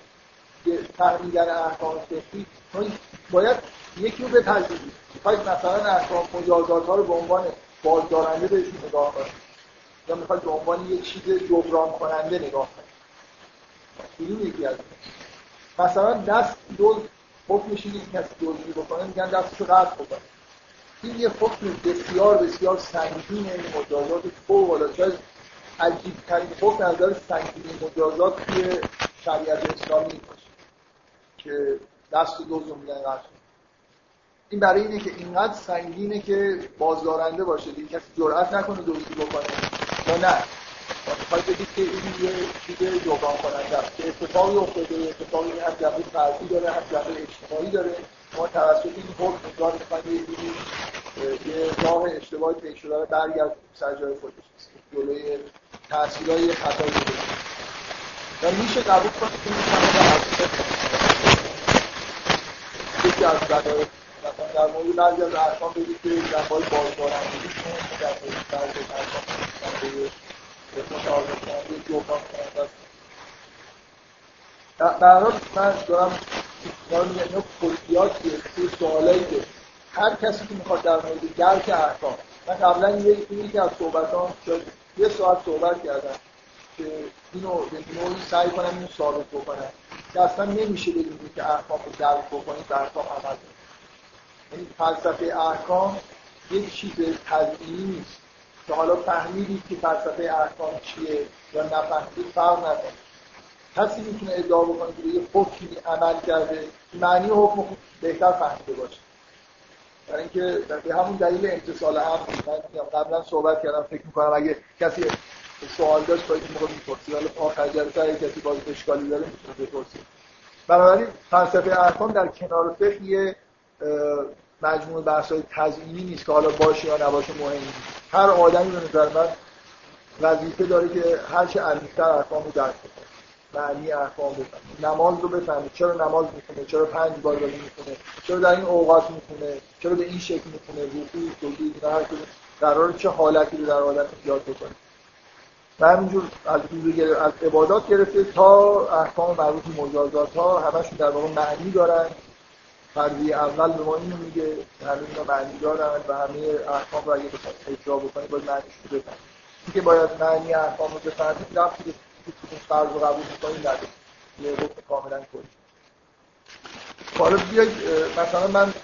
که فهمیدن احکام فقهی. باید یکی رو بپذیریم باید مثلا احکام مجازات ها رو به عنوان بازدارنده بهشون نگاه کنیم. یا می‌خواد به عنوان یه چیز جبران کننده نگاه کنید این یکی از مثلا دست دو حکمش اینه که کسی دزدی بکنه میگن دستشو قطع بکنه. این یه حکم بسیار بسیار سنگینه این مجازات فوق العاده شاید عجیب ترین حکم از نظر سنگینی مجازات توی شریعت اسلامی باشه که دست رو میگن قطع این برای اینه که اینقدر سنگینه که بازدارنده باشه. دیگه کسی جرئت نکنه دزدی بکنه. یا نه. می‌خواید بگید که این یه چیز جبران کننده است که اتفاقی افتاده اتفاقی هم جنبه فردی داره هم جنبه اجتماعی داره. ما توسط این حکم انگار می‌خوایم یه جوری یه راه اشتباهی پیش شده رو برگرد سر جای خودش. جلوی تاثیرهای خطایی بده و میشه قبول کنید که می‌تونه یکی از بدایق مثلا در مورد بعضی از ارقام بگید که جنبه بازدارندگی در مورد بعضی از در من دارم دارم میگم اینا توی سوالایی که هر کسی که می‌خواد در مورد درک احکام من قبلا یکی از صحبتام شاید یه ساعت صحبت کردم که اینو به نوعی سعی کنم اینو ثابت بکنم. که اصلا نمیشه بگیم که احکام رو درک بکنید در احکام عمل یعنی فلسفه احکام یک چیز تزئینی نیست. که حالا فهمیدید که فلسفه احکام چیه یا نفهمیدید فرق نداره. کسی می‌تونه ادعا بکنه که یه حکمی عمل کرده معنی حکم بهتر فهمیده باشه. برای اینکه به همون دلیل امتصال هم من قبلا صحبت کردم فکر می‌کنم اگه کسی سوال داشت باید موقع می‌پرسید. آخر جلسه اگه کسی باید اشکالی داره می‌تونه بپرسید. بنابراین فلسفه احکام در کنار فقه مجموعه بحث های تزیینی نیست که حالا باشه یا نباشه مهم نیست. هر آدمی به نظر من وظیفه داره که هر چه عمیق‌تر احکام رو درک کنه معنی احکام بفهمه. نماز رو بفهمه. چرا نماز می‌کنه چرا پنج بار داره می‌کنه چرا در این اوقات می‌کنه چرا به این شکل می‌کنه رکوع سجود اینا هر قرار چه حالتی رو در آدم ایجاد بکنه؟ و همینجور از از عبادات گرفته تا احکام مربوط به مجازات ها همشون در واقع معنی دارن. فرضی اول به ما اینو میگه همه اینا معنی دارن و همه احکام رو اگه بخواد اجرا بکنی باید معنیش رو بفهمی که باید معنی احکام رو بفهمید رفتی که فرض رو قبول می‌کنید نداره یه حکم کاملا کلی. حالا بیاید مثلا من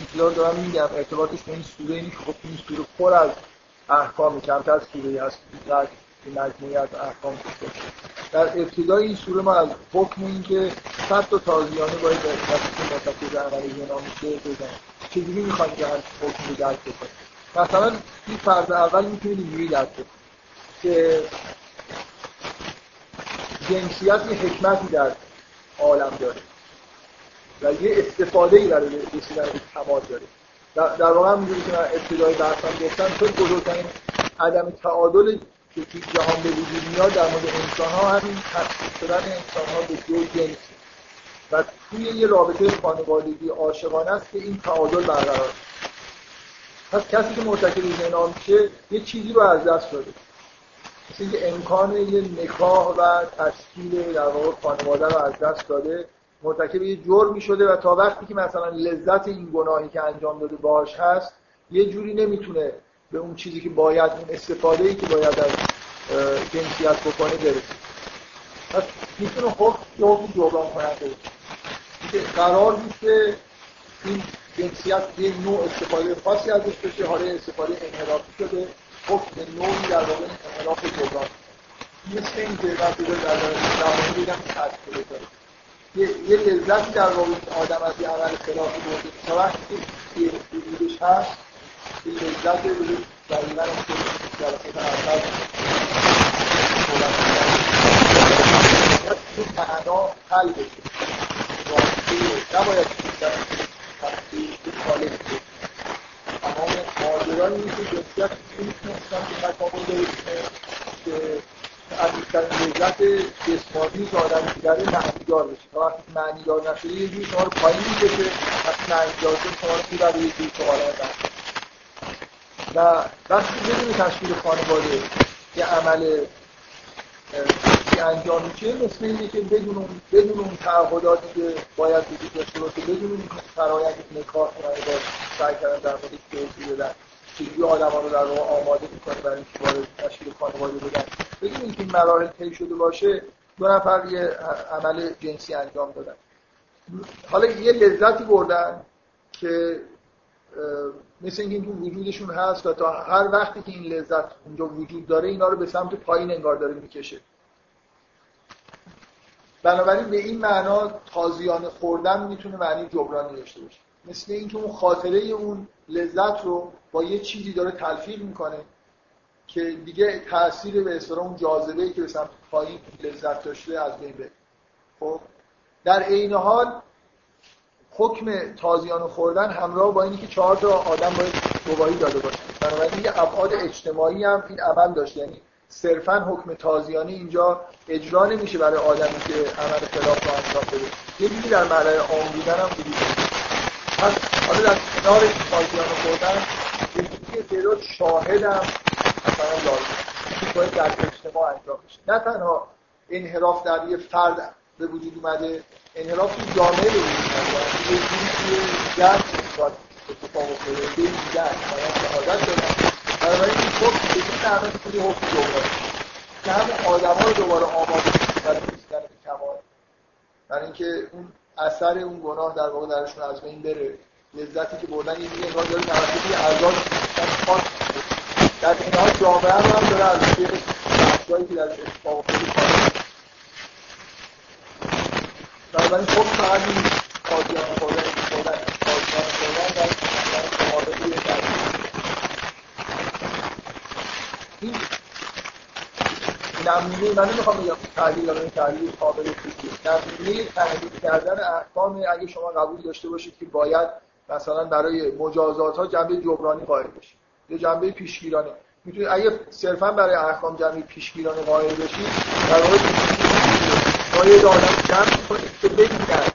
ایتلا دارم میگم ارتباطش به این سوره اینی که خب این سوره پر از احکام کمتر سوره هست در مجموعی از احکام. در ابتدای این سوره ما از حکم این که صد تا تازیانه باید در که مرتکب عمل زنا میشه بزنن چجوری می‌خوایم که هر حکم رو درک بکنیم؟ مثلا این فرض اول می‌تونید اینجوری درک بکنید که جنسیت یه حکمتی در عالم داره و یه استفاده ای برای رسیدن به کمال داره. در, در واقع همونجوری که من ابتدای بحثم گفتم تو بزرگترین عدم تعادل که توی جهان به وجود میاد در مورد انسان ها همین تقسیم شدن انسان ها به دو جنس. و توی یه رابطه خانوادگی عاشقانه است که این تعادل برقرار پس کسی که مرتکب زنا میشه یه چیزی رو از دست داده. مثل اینکه امکان یه نکاح و تشکیل در واقع خانواده رو از دست داده مرتکب یه جرمی شده و تا وقتی که مثلا لذت این گناهی که انجام داده باش هست یه جوری نمی‌تونه به اون چیزی که باید اون استفاده ای که باید از جنسیت بکنه برسه. پس می‌تونه حکم که حکم جبران کننده که قرار بود که این جنسیت یه نوع استفاده خاصی ازش بشه. حالا استفاده انحرافی شده. حکم نوعی در واقع انحراف جبران. مثل این که من در زمانی بگم تشکیل داره یه, یه لذتی در واقع آدم از یه عمل خلافی برده تا وقتی که وجودش هست لذت رو دقیقا جلسه اول این معنا حل بشه نباید تفصیل خالص بشه تمام ماجرا این که جنسیت می‌تونستن که تکامل داره که عمیق‌ترین لذت جسمانی که آدم داره معنی دار بشه تا وقتی معنی دار نشده یه جوری شما رو پایین می‌کشه وقتی معنی دار شد شما رو می‌بره یه جوری که عالم و وقتی بدون تشکیل خانواده یه عمل انجام میشه مثل اینه که بدون اون بدون اون تعهداتی که باید وجود داشته باشه بدون اون فرآیند نکاح کنن با سعی کردن در مورد توضیح بدن چجوری آدما رو در واقع آماده می‌کنه برای اینکه وارد تشکیل خانواده بدن. بدون اینکه این مراحل طی شده باشه دو نفر یه عمل جنسی انجام دادن. حالا یه لذتی بردن که مثل اینکه این وجودشون هست و تا هر وقتی که این لذت اونجا وجود داره اینا رو به سمت پایین انگار داره می‌کشه. بنابراین به این معنا تازیانه خوردن می‌تونه معنی جبرانی داشته باشه. مثل اینکه اون خاطره اون لذت رو با یه چیزی داره تلفیق می‌کنه که دیگه تاثیر به اصطلاح اون جاذبه که به سمت پایین لذت داشته از بین بره. خب در عین حال حکم تازیانه خوردن همراه با اینکه چهار تا آدم باید گواهی داده باشه. بنابراین یه ابعاد اجتماعی هم این عمل داشت. یعنی صرفا حکم تازیانه اینجا اجرا نمیشه برای آدمی که عمل خلاف رو انجام بده. یه چیزی در مرحله عام بودن هم وجود پس حالا در کنار تازیانه خوردن یه تعداد شاهد هم مثلا لازم. باید در اجتماع انجام بشه. نه تنها انحراف در یه فرد به وجود اومده. انحراف تو جامعه به وجود اومده. یه که جمع اتفاق افتاده. به این دیگر شهادت دادن بنابراین این حکم به این معنی می‌تونی حکم دوباره که همه آدم ها رو دوباره آماده برای رسیدن به کمال. برای اینکه اون اثر اون گناه در واقع درشون از بین بره. لذتی که بردن یه دیگه انگار داره توسط یه اعضای خاص در این حال جامعه هم, داره از بخشایی که در اتفاق افتاده کار بنابراین خب فقط این قاضیان خوردن قاضیان خوردن در این نمونه من نمی‌خوام بگم تحلیل این تحلیل قابل نمونه تحلیل کردن احکام اگه شما قبول داشته باشید که باید مثلا برای مجازات ها جنبه جبرانی قائل بشید. یا جنبه پیشگیرانه. می‌تونید اگه صرفا برای احکام جنبه پیشگیرانه قائل بشید در واقع باید آدم جمع کنید که ببینن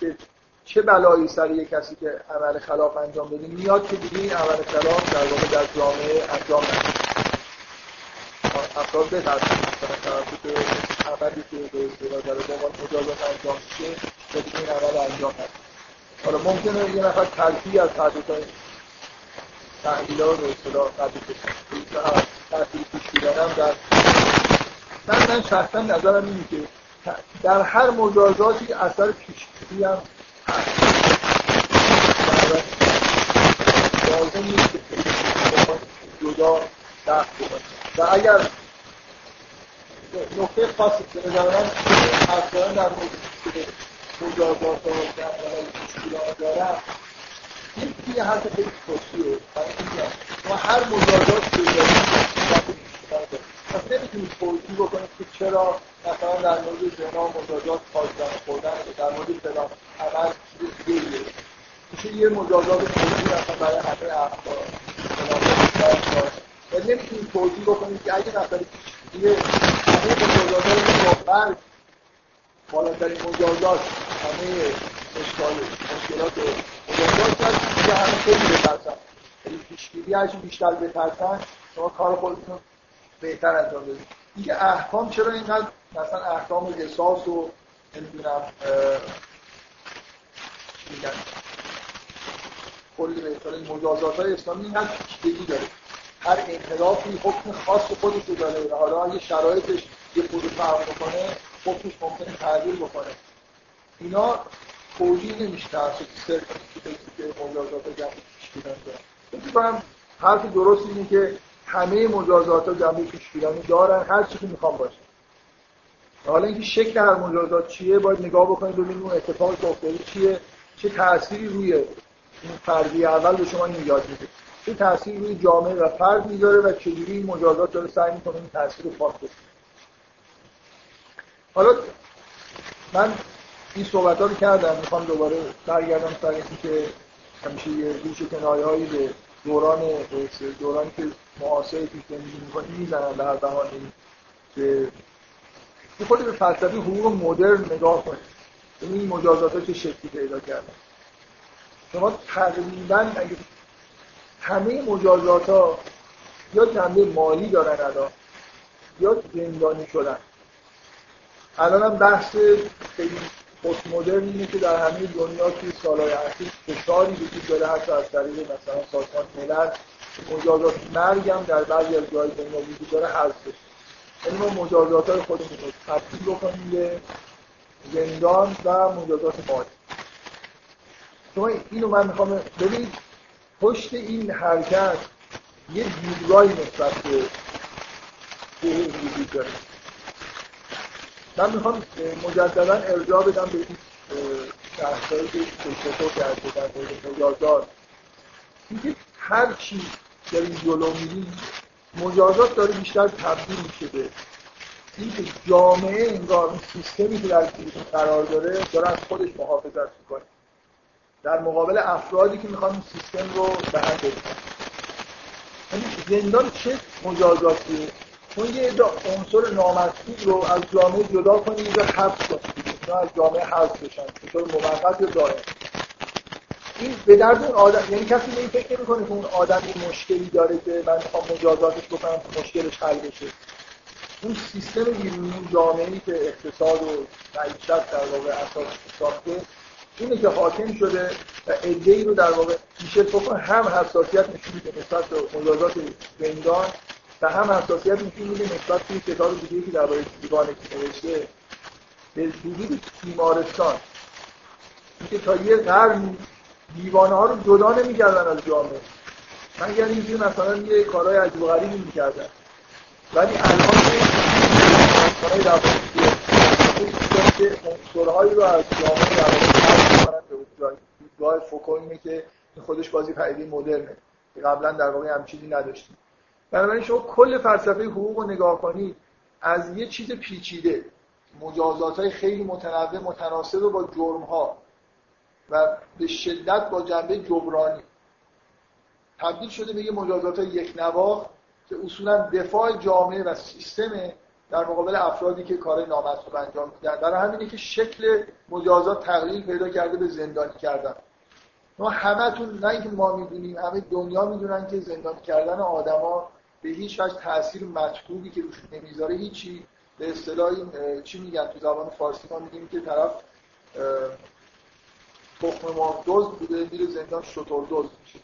که چه بلایی سر یک کسی که عمل خلاف انجام بده. میاد که دیگه این عمل خلاف در واقع در جامعه انجام نشه. افراد بترسن مثلا توسط عملی که به اصطلاح در عنوان مجازات انجام میشه که دیگه این عمل انجام نشه. حالا ممکنه یه نفر تلفی از تا تحلیل ها به اصطلاح قبول بکنه تحلیل پیش در من من شخصا نظرم اینه که در هر مجازاتی اثر پیشگیری هم هست. لازم نیست که جدا دست و اگر نقطه خاصی که نظر من حرف در مجازات و پیشگیری ها دارم یکی حرف خیلی توصیه و هر مجازات که داریم. پس نمی‌تونید توضیح بکنید که چرا مثلا در مورد زنا مجازات پاکدان خوردن در مورد فلان عمل چیز دیگه میشه یه مجازات توضیح مثلا برای همه اخبار و نمی‌تونید توضیح بکنید که اگه نفر یه همه مجازات رو با بالاترین مجازات همه اشکال مشکلات مجازات کرد که همه خیلی بترسن. یعنی پیشگیری هرچی بیشتر بترسن شما کار خودتون بهتر انجام بدید اینکه احکام چرا اینقدر مثلا احکام قصاص و نمی‌دونم میگن؟ کلی به مجازات های اسلامی اینقدر پیچیدگی داره. هر انحرافی حکم خاص خودش رو داره. و حالا اگه شرایطش یه خود فرق بکنه حکمش ممکنه تغییر بکنه. اینا توجیه نمیشه توسط صرف که مجازات جمعی پیش دارن حرف درست اینه که همه مجازات ها جنبه پیشگیرانی دارن هر چی که می‌خوام باشه. حالا اینکه شکل هر مجازات چیه باید نگاه بکنید ببینید اون اتفاقی افتاده چیه چه تأثیری روی این فردی اول به شما این میده. چه تأثیری روی جامعه و فرد می‌ذاره و چجوری این مجازات داره سعی می‌کنه این تأثیر رو پاک حالا من این صحبت ها رو کردم. می‌خوام دوباره برگردم سر که همیشه یه ریش کنایه هایی به دوران دورانی که معاصر پیش زندگی می‌کنی می‌زنن به هر که خود به فلسفه حقوق مدرن نگاه کنید این مجازات ها چه شکلی پیدا کردن. شما تقریبا اگه همه مجازات ها یا جنبه مالی دارن الان یا زندانی شدن. الان هم بحث خیلی پست مدرن اینه که در همه دنیا توی سالهای اخیر فشاری وجود داره حتی از طریق مثلا سازمان ملل مجازات مرگ هم در بعضی از جای دنیا وجود داره حذف بشه. یعنی ما مجازات های خودمون رو تبدیل بکنیم به زندان و مجازات مالی. شما اینو من می‌خوام ببینید پشت این حرکت یه دیدگاهی نسبت به وجود داره. من می‌خوام مجددا ارجاع بدم به این بحثایی که چطور کرده در مورد مجازات. اینکه هر چی این جلو میریم مجازات داره بیشتر تبدیل میشه به اینکه جامعه انگار اون سیستمی که در قرار داره داره از خودش محافظت می‌کنه. در مقابل افرادی که می‌خوان این سیستم رو به هم یعنی زندان چه مجازاتیه؟ چون یه عنصر نامطلوب رو از جامعه جدا کنی اینجا حبس کنید از جامعه حذف بشن. به طور موقت یا دائم. این به درد اون آدم یعنی کسی به این فکر نمی‌کنه که اون آدم یه مشکلی داره که من می‌خوام مجازاتش بکنم که مشکلش حل بشه. اون سیستم بیرونی جامعه‌ای که اقتصاد و معیشت در واقع اساس ساخته اینه که حاکم شده و ای رو در واقع میشه بکن هم حساسیت نشون میده نسبت به مجازات زندان و هم حساسیت نشون میده نسبت به کتاب دیگه که درباره دیوان نوشته. به حدود تیمارستان اینکه تا یه قرن دیوانه ها رو جدا نمی‌کردن از جامعه. من یعنی اینجوری مثلا یه کارهای عجب و غریبی می‌کردن. ولی الان کارهای روانشی که رو از جامعه می‌کنن به جای فوکو اینه که خودش بازی پدیده مدرنه. که قبلا در واقع هم چیزی نداشتیم. بنابراین شما کل فلسفه حقوق رو نگاه کنید از یه چیز پیچیده. مجازات های خیلی متنوع متناسب با جرم ها و به شدت با جنبه جبرانی. تبدیل شده به یه مجازات یک نواخ که اصولا دفاع جامعه و سیستم در مقابل افرادی که کار نامطلوب انجام میدن. برای همینه که شکل مجازات تغییر پیدا کرده به زندانی کردن. ما همتون نه اینکه ما می‌دونیم همه دنیا می‌دونن که زندانی کردن آدما به هیچ وجه تاثیر مطلوبی که روش نمی‌ذاره هیچی. به اصطلاح چی میگن؟ تو زبان فارسی ما میگیم که طرف تخم ما دوز بوده میره زندان شطور دوز میشه.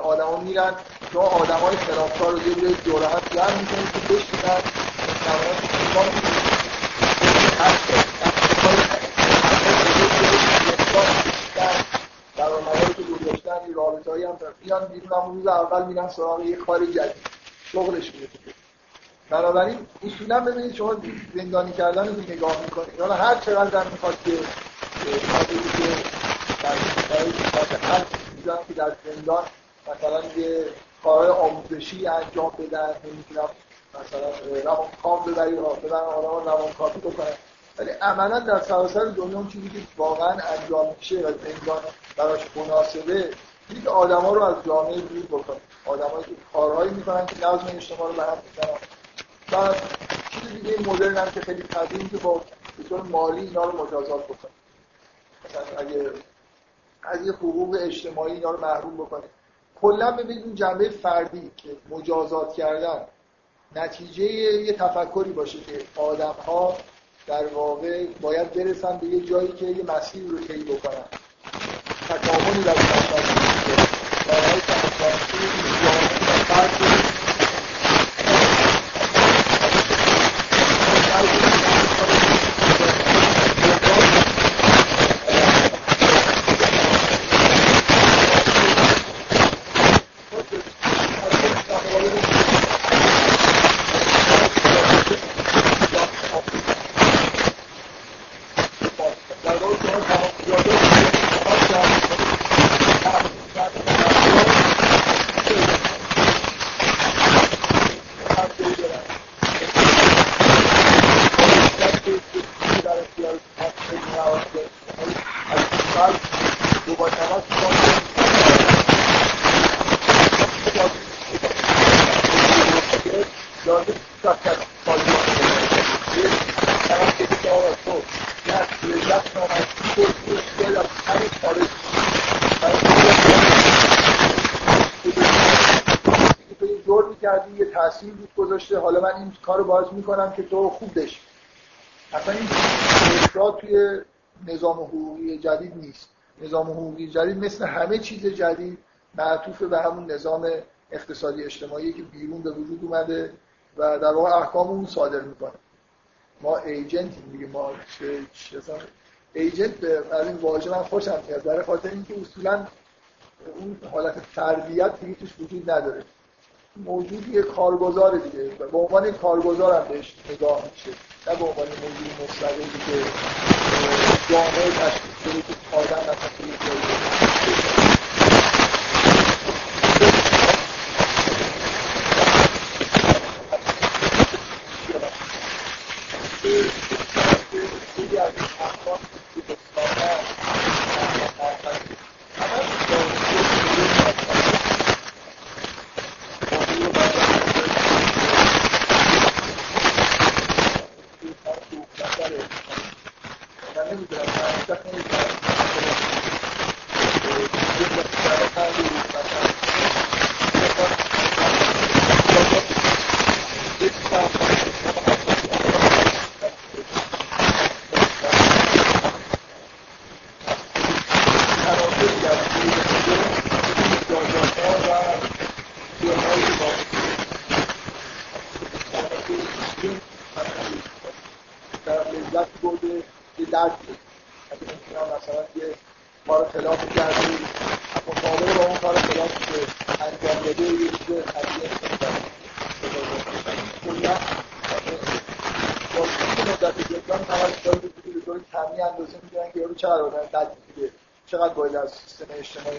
آدما میرن شما آدمای خلافکار رو یه جوری دوره هم جمع می‌کنید که بشینن که گذاشتن این رابطه هم بیان بیرون هم روز اول میرن سراغ یه کار جدید. شغلش میره بنابراین اصولا ببینید شما زندانی کردن رو نگاه می‌کنید. حالا هر چقدر می‌خواد که در که در زندان مثلا یه کارهای آموزشی انجام بدن نمی‌دونم مثلا روان کام ببری ببرن آدم روان کافی بکنن. ولی عملا در سراسر دنیا اون چیزی که واقعا انجام میشه و زندان براش مناسبه اینه که آدما رو از جامعه دور بکنه. آدمایی که کارهایی می‌کنن که نظم اجتماع رو به هم می‌زنن. و چیز دیگه مدرن هم که خیلی قدیم که با به طور مالی اینا رو مجازات بکنه. مثلا اگه از یه حقوق اجتماعی اینا رو محروم بکنه. کلا ببینید این جنبه فردی که مجازات کردن نتیجه یه تفکری باشه که آدم ها در واقع باید برسن به یه جایی که یه مسیر رو طی بکنن. تکاملی در باز می‌کنم که تو خوب بشی. اصلا این افراد توی نظام حقوقی جدید نیست. نظام حقوقی جدید مثل همه چیز جدید معطوف به همون نظام اقتصادی اجتماعی که بیرون به وجود اومده و در واقع احکام اون صادر می‌کنه. ما ایجنت میگه ما چه ایجنت از این واژه من خوشم میاد. برای خاطر اینکه اصولا اون حالت تربیت دیگه توش وجود نداره. موجود یه کارگزار دیگه. به عنوان کارگزار هم بهش نگاه میشه. نه به عنوان موجود مستقلی که جامعه تشکیل شده که آدم مثلا استفاده از سیستم اجتماعی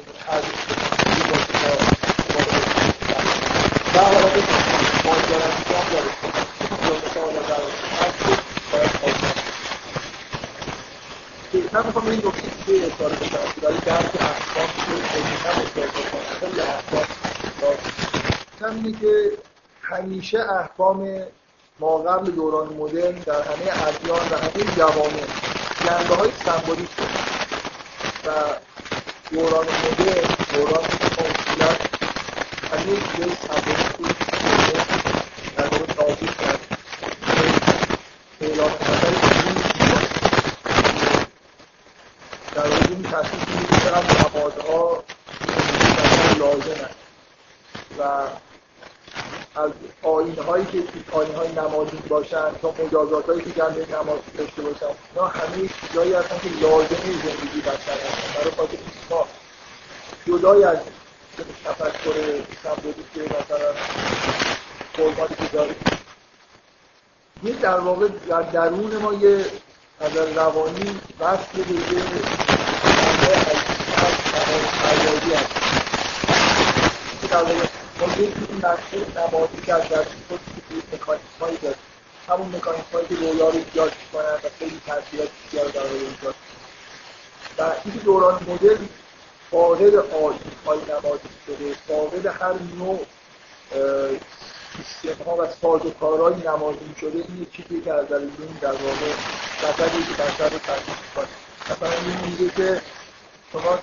من می‌خوام که که همیشه احکام ما قبل دوران مدرن در همه ادیان و همه جوامع جنبه های سمبولیک و دوران مدرن دوران چیزای سمبولیک بود در این لازم و از که نمازی باشن تا مجازات هایی که جنبه نماز داشته باشن اینا همه چیزایی هستن که لازمه زندگی بشر هستن. برای خاطر جدای از تفکر سمبولی که مثلا فرماتی که داریم یه در واقع در درون ما یه از روانی وصل به یه از هست که در واقع مسئول نمازی که از درون خود مکانیسم هایی داریم. همون مکانیسم هایی که رویا رو ایجاد می‌کنن و خیلی تاثیرات بسیار در روی ایجاد و این دوران مدرن فاقد آیین های نمازی شده فاقد هر نوع سیستم ها و ساز و کارهای نمازی شده این یک چیزی که از این در واقع سفری که بشر رو تحقیق کنه مثلا این میگه که شما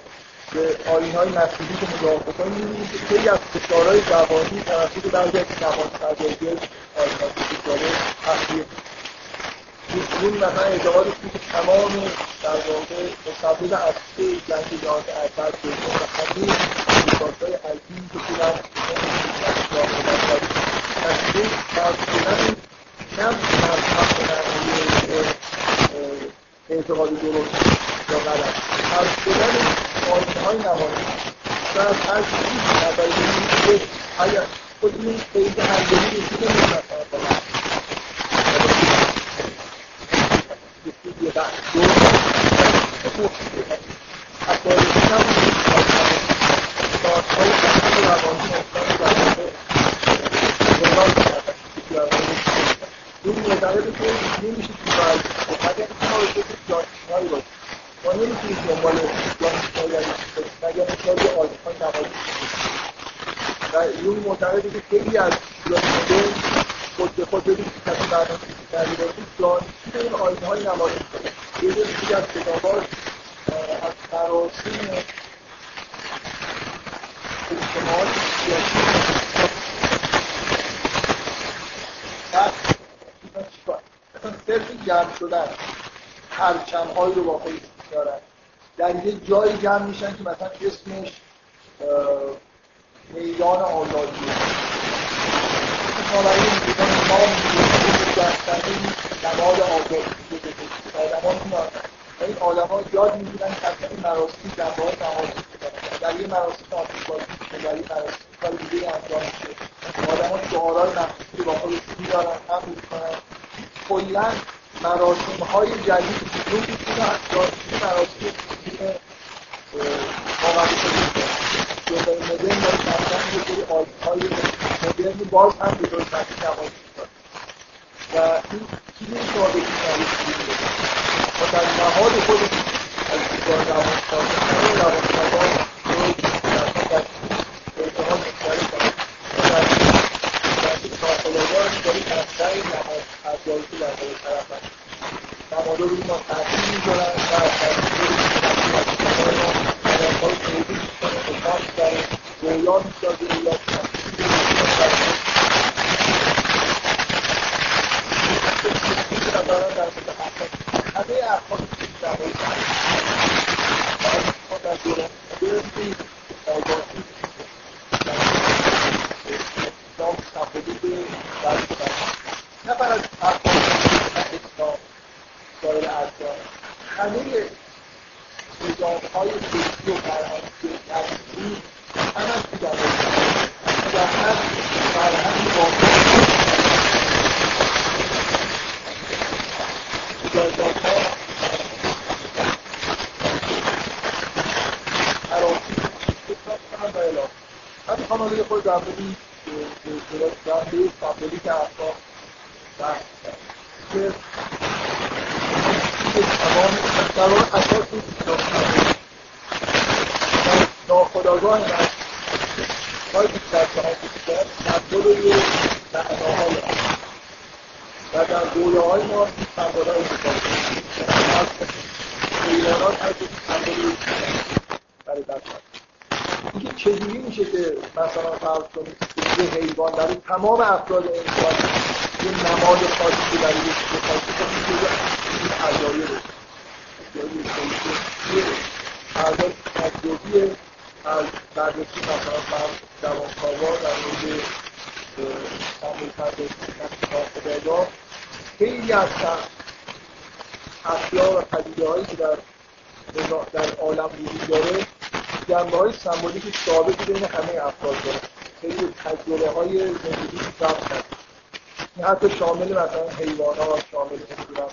به آین های مسیحی که نگاه بکنید می‌بینید که خیلی از فشارهای روانی توسط بعضی از نماز سرداری آین ها که اون مثلا اعتقاد که تمام در واقع مسبب اصلی جنگ جهان اول دوم و همه های که بودن نتیجه فرض شدن نه به درست یا غلط فرض شدن آینه های نمازی و از هر چیزی که اگر خود این قید هنگامی رسیده نیست مثلا این معتقده که نمیشه تو باید مگر ما رو که جانشینایی باشه ما نمی‌تونیم دنبال جانشینایی مگر مثال یه آزمای نمازی و این معتقده که خیلی از جانشینه خود به خود ببینید که کسی برنامه کردی باشید جانشین این آینه های نمازی یه دیگه از کتاباش از مراسم اجتماعات مثلا صرف جمع شدن پرچم هایی رو با خودش دارن. در یه جایی جمع میشن که مثلا اسمش میدان آزادی. برای میدان ما می‌دونیم نماد آزادی آدم ها این آدم ها یاد می‌گیرن که این مراسم جنبه های نمازی در یه مراسم آتشبازی میشه در یه مراسم کار دیگه انجام میشه. آدم ها شعارهای مخصوصی با خودش میدارن هم می‌کنن. کلا مراسم های جدید وجود می‌تونه این مراسم واقعی شده. جلوی مدرن داره مثلا یه سری آیت های مدرن باز هم به طور تحصیل نمازی می‌کنه و این چیزی که شما و در نهاد خود از دیگاه روان سازه روان سازان در اعتماد مختلف کنید و در ناخداگاه داری کمتر نماد افزایی که در قول طرف هست نمادا روی ما تاثیر می‌ذارن و های توضیح می‌کنه خطاب میداره رویا می‌سازه یا در همه افراد اجتماعی در دوران مدرن آگاهی اسلام تبدیل به نه فقط افراد اسلام سایر ادیان همه نظامهای فکری و فرهنگی نسلی همه تو جامعه در هر فرهنگ واقعی جایگاه ها من می‌خوام حالا یه خود در مورد این جنبه سمبولیک احکام بحث کنم که تمام در واقع اساس ناخداگاه من های بیشتر شما بیشتر تبدیل یه معناهای و در دوره های ما این سمبول های استفاده حیوانات هر که سمبول برای دست اینکه چجوری میشه که مثلا فرض کنید یه حیوان برای تمام افراد انسان یه نماد خاصی برای یه چیز خاصی کنید که این عجایه بشه یه اعضای تجربی از بررسی مثلا فرض دوانکاوا در مورد تعامل پردازی خیلی از اشیا و پدیده هایی که در در عالم وجود داره جنبه های سمبولیک ثابتی بین همه افراد داره خیلی تجربه های زندگی ثبت کرد این حتی شامل مثلا حیوانات شامل مثلا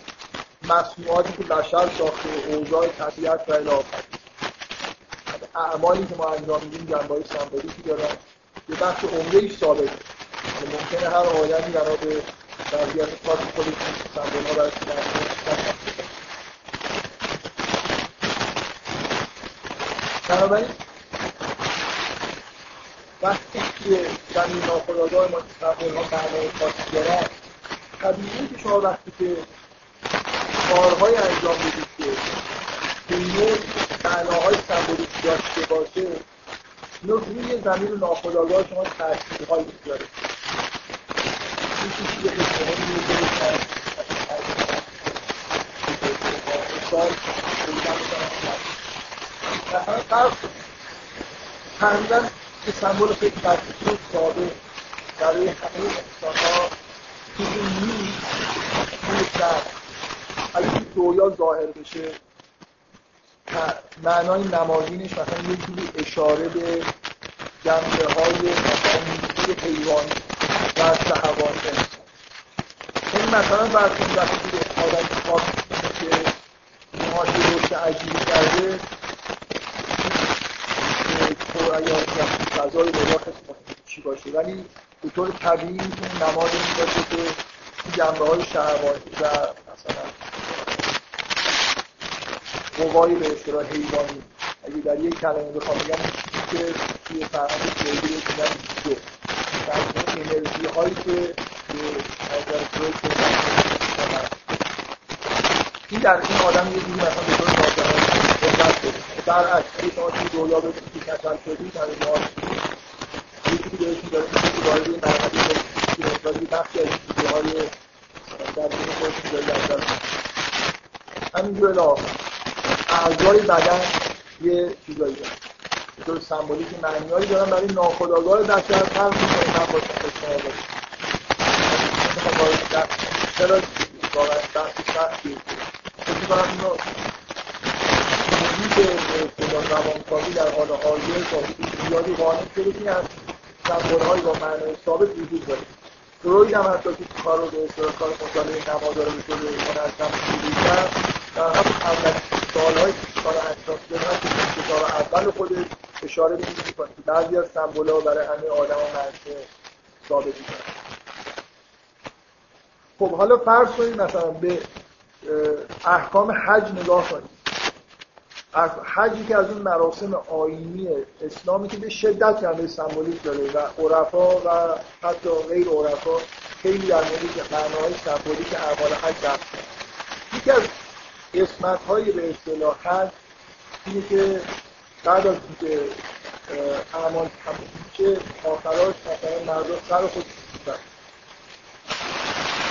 مصنوعاتی که بشر ساخته اوضاع طبیعت و الی اعمالی که ما انجام میدیم جنبه های سمبولیکی دارن یه بخش عمده ایش ثابت. ممکنه هر آدمی بنا به وضعیت خاص خودش سمبول ها براش بنابراین وقتی که زمین ناخداگاه ما سمبول ها معنای خاصی دارن طبیعیه که شما وقتی که کارهای انجام بدید که به نوع معناهای سمبولیک داشته باشه اینو روی زمین ناخداگاه شما تاثیرهایی شما مثلا که سمبول خیلی برای همه انسانها. چیزی روی سر اگه رویا ظاهر بشه معنای نمادینش مثلا یه جوری اشاره به جنبه های مثلا حیوانی و انسان این مثلا برسون وقتی آدم خواب که ماهی رشد عجیبی کرده تو اگر فضای خیلی چی باشه. ولی به طور طبیعی نماد این باشه که جنبه های شهوانی و مثلا قوایی به اصطلاح حیوانی. اگه در یک کلمه بخوام بگم که توی فرهنگ فرویدی رو میگن دیگه انرژی هایی که این در این آدم یه جوری مثلا به طور ناظرانه قدرت بده برعکس اگه شما توی رویا ببینید که کسل شدید همه ما یه جوری بهشون داره که وارد مرحله بخشی از این چیزهای در دین از دست همینجور الاخر اعضای بدن یه چیزایی دارن. به طور سمبولیک معنیایی دارن برای ناخودآگاه بشر فرق می‌کنه من با چرا واقعا بحث سختی فکر می‌کنم اینو محیط روانکاوی در حال حاضر تا زیادی قانع شده که از سمبولهایی با معنای ثابت وجود داره. فروید هم حتی که کار رو به اصطلاح کار مطالعه نمادار رو به طور منظم کرد در همون اولین سالهای سال 80 که کتاب اول خودش اشاره به این می‌کنه. که بعضی از سمبول‌ها برای همه آدم منشه ثابت می‌کنه. خب حالا فرض کنید مثلا به احکام حج نگاه کنید. از حجی که از اون مراسم آینی اسلامی که به شدت جنبه سمبولیک داره و عرفا و حتی غیر عرفا خیلی در مورد معناهای سمبولیک اعمال حج دست یکی از قسمت های به اصطلاح حج اینه که بعد از اینکه اعمال تموم میشه آخراش مثلا مردم سر خود میزن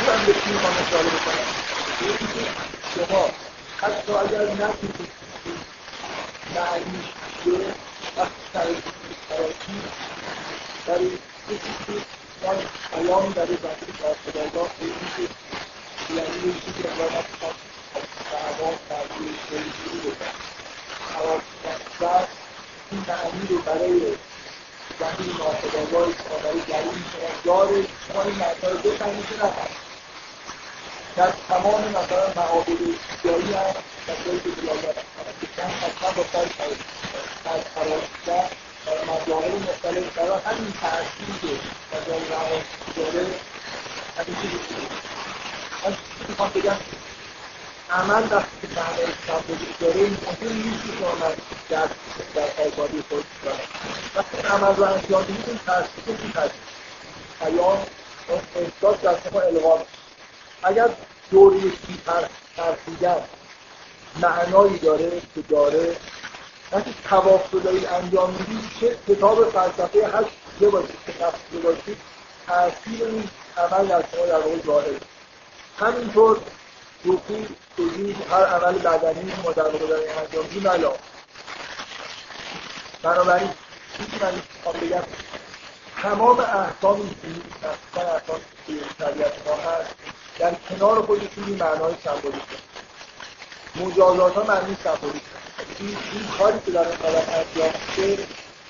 من به چی می‌خوام اشاره بکنم. شما حتی اگر نتونید معنیش چیه وقتی سرش تراکی برای کسی که من پیام داره زمین ناخداگاه به اینکه یعنی چیزی که انگار من دعوا تغییر خیلی شروع بکنم خراب و این معنی رو برای زمین ناخداگاه برای درون شما داره شما این معنی رو بفهمید که نفهمید در تمام مثلا معابد جایی هم که بلاگر هستن حتما با سر خراشتر در مجاهل مختلف برای همین تأثیری که مجال روان داره همین چیزی من می‌خوام بگم عمل وقتی که معنای سمبولیک داره این ممکن نیست که من در در آزادی خود دارم وقتی عمل رو انجام می‌دید این تاثیر رو میپذیرید پیام احساس در شما القا اگر دوره ترسیدن معنایی داره که داره. وقتی تواف رو دارید انجام می‌دید چه کتاب فلسفه هر چیزه باشید که تفسیر باشید تاثیر این عمل در شما در واقع ظاهر همینطور روحی توجیه هر عمل بدنی ما در واقع داریم انجام میدیم. علا بنابراین چیزی من بگم تمام احکام اینجوری اصلا احکام طبیعت ما هست در کنار خودشون این معنای سمبولیک مجازات ها معنی سمبولیک این, این کاری که در این انجام میشه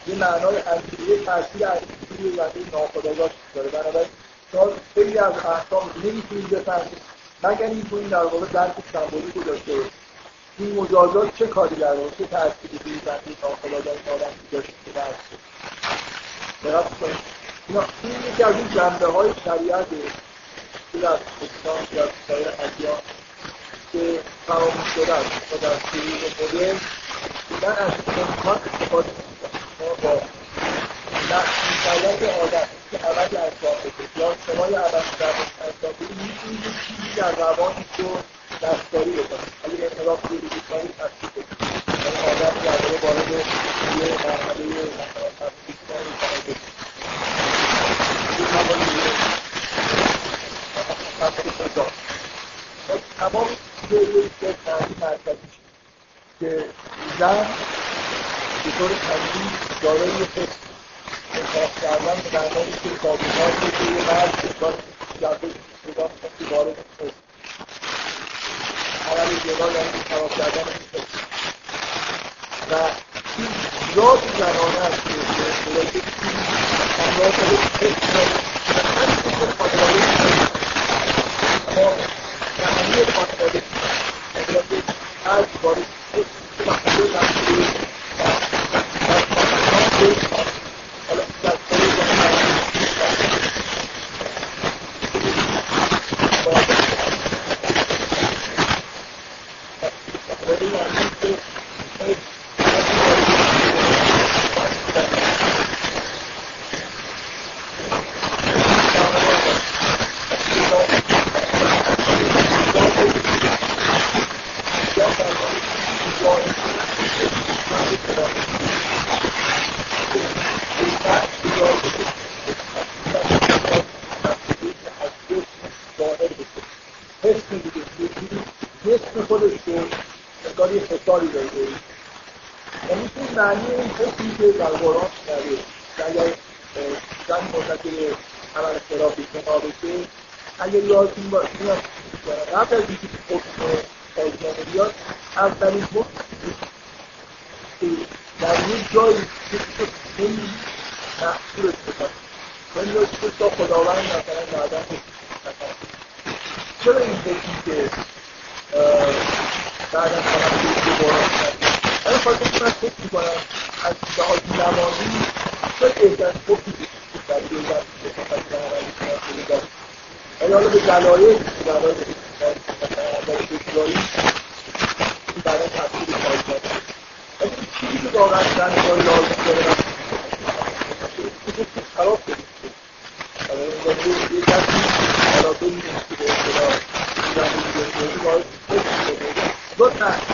یه معنای عقیده تاثیر عقیده زنده ناخودآگاه داره. بنابراین شما خیلی از احکام نمی‌تونید بفهمید. مگر اینکه این در واقع درک سمبولیک رو داشته این مجازات چه کاری در واقع؟ چه تأثیری روی زنده ناخودآگاه آدم داشته دقت کنید این یکی از این جنبه های شریعته که در اسلام در سایر ادیان. که شده است. و در سیریز مدرن من از امکان استفاده می‌کنم با نقش آدم که عملی انجام بده یا شما یه عمل در انجام می‌تونید یه چیزی در روانی رو دستکاری بکنید اگر انحراف بیولوژیک کنید تصدیق کنید یعنی آدم در وارد یه مرحله مثلا تفکیک کنید تمام چیزه که که زن به طور طبیعی دارای انصاف کردن به معنای که کابینات که یه مرد انسان جبه که وارد حس جدا یعنی کردن و این ذات زنانه که حس Thank you. معنی این حسی که در قرآن داره که اگر زن مرتکب عمل خلافی شما بشه اگر یادتون باشه قبل از اینکه حکم سازمان بیاد اولین حکم که در یک جایی که خیلی محصول بکنه ولی یا تا خداوند مثلا بعدا چرا این حکمی که بعدا فقط بود که حالا خواهد کنم من فکر می‌کنم از لحاظ نمازی شاید احساس خوبی در دولت صحبت در عملی کنم ولی حالا به دلایل دلایل دلایل برای تفسیر خواهد کرد ولی چیزی که واقعا زنگار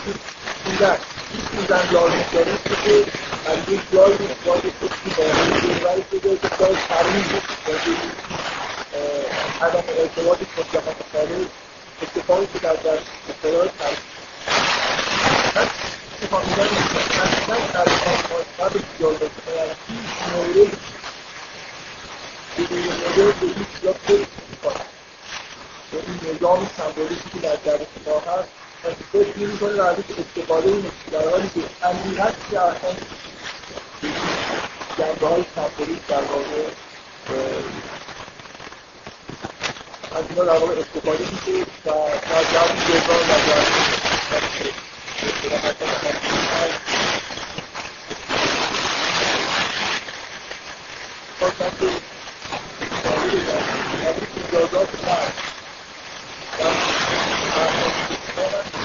یه کودک هیچ زن لازم داره که از یک جایی اخراج کسی باید دلوری شده که جای ترویج یعنی، عدم ارتباط مطلقا خارج اتفاقی که در در اقتدار ترویج این نظام سمبولیکی یعنی، که در درستگاه هست First unicorn rabbit is the following exploratory and we have started در باهای سفری در واقع از اینا در واقع استفاده میشه و در جمع جبران و در خواستم که مجازات مرد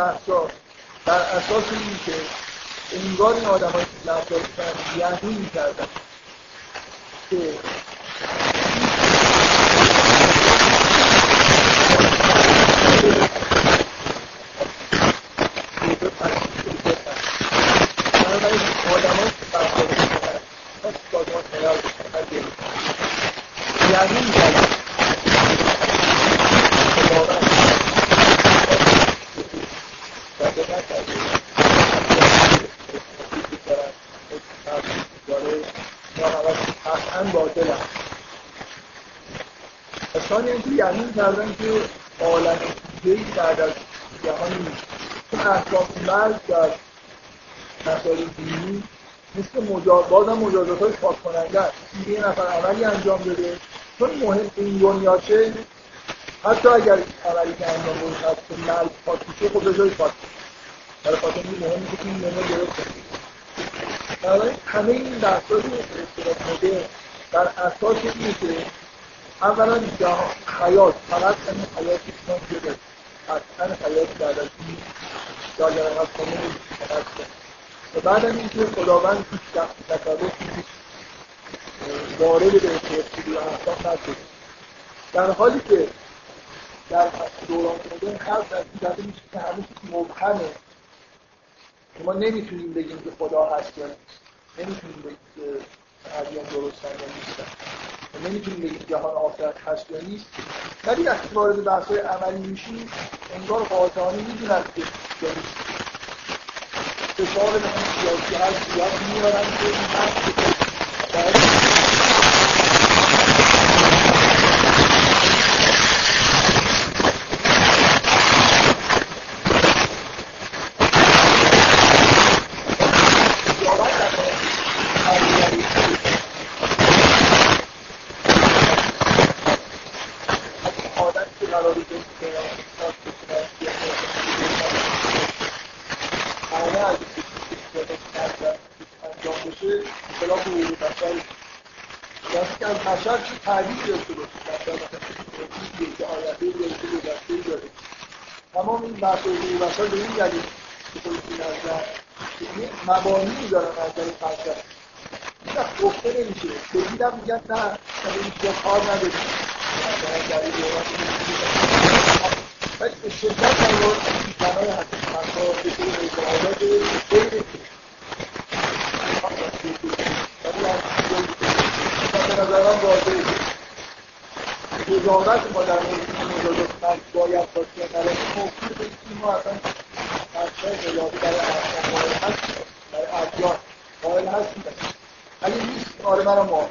بحثا بر اساس این که انگار این آدم های که یعنی می‌کردن؟ که یقین کردن که عالم دیگه بعد از جهان نیست چون احکام مرگ در مسائل دینی مثل مجاز بازم مجازات های پاک کننده است یه نفر عملی انجام داده چون مهم این دنیاشه حتی اگر عملی که انجام بده هست که مرگ پاک میشه خب به جای پاک برای خاطر این مهمه که این نمه درست بنابراین همه این اصطلاح مدرن بر اساس اینه که اولا حیات فقط همین که من شده قطعا حیات بعد از این از کنه و بعد هم اینکه خداوند هیچ تصرف نیست وارد به و احکام نشده در حالی که در دوران مدرن خلق از این میشه که همه چیز مبهمه. که ما نمی‌تونیم بگیم که خدا هست یا نمی‌تونیم بگیم که ادیان درستن یا نیستن. نمی‌تونیم بگیم جهان آخرت هست یا نیست. ولی وقتی وارد بحث‌های عملی میشیم انگار قاطعانه می‌دونن که یا نیست. فشار سیاسی هر زیاد میارن که این بحث تعبیر داشته باشه که آینده گذشته گذشته داره تمام این بحث بحث به این دلیل که خودتون نظر مبانی دارن نظر فلسفه این وقت گفته نمیشه. خیلی هم میگن نه این چیزا کار نداریم ولی به شدت قرار بنای حقیقت به طور اعتقادات غیر به نظرم واضحه قضاوت ما در مورد مجازات باید باشه برای موضوع به این ما اصلا بچه قیادی برای احکام قائل هست برای ادیان قائل هستیم اگه نیست آره منم موافق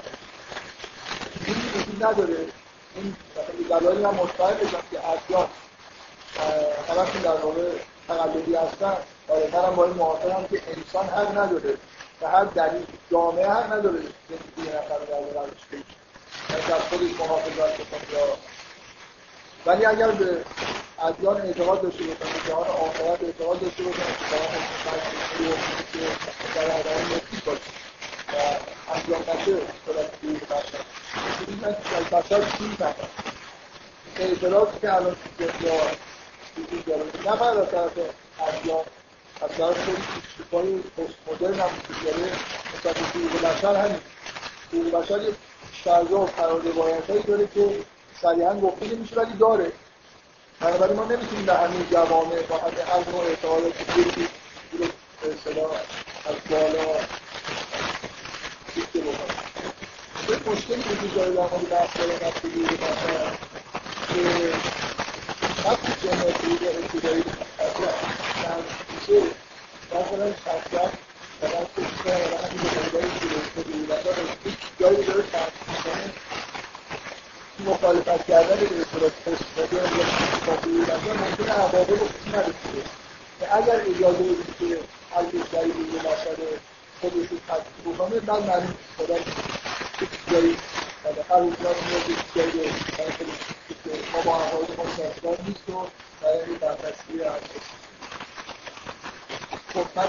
این وجود نداره این مثلا دلایلی من مطمئن بشم که ادیان همشون در واقع تقلبی هستن آره منم با این موافقم که انسان حق نداره. و هر دلیل جامعه حق نداره که یه نفر در واقع در خودش محافظت بکنه یا ولی اگر به ادیان اعتقاد داشته باشن به جهان آخرت اعتقاد داشته باشن که جهان که در آدم نفید باشه. و انجام نشه صورت دور بشر این از بشر چی می‌فهمن اعتراضی که الان وجود داره نه فقط از طرف ادیان از طرف خیلی فیلسوفای پست مدرن هم داره مثلا حقوق بشر همین حقوق بشر فضا و داره که صریحا گفته نمیشه ولی داره. بنابراین ما نمی‌تونیم در همین جوامع با همین از نوع اعتقادات دیگه رو اصطلاح از بالا دیگه بکنیم. یه مشکلی وجود داره در مورد بحث مثلا که وقتی جنتی به ابتدایی میشه مثلا شخصیت و دستش و همین به که جایی داره مخالفت کردن به اصطلاح پست یا مدرن ممکنه عواقب خوبی که اگر اجازه بدید که هر کشوری روی بشر خودش رو تطبیق بکنه بعد معلوم خدا جایی هر روزگار میاد یک جایی ما با احوال ما سازگار نیست و برای برپسی هست خب من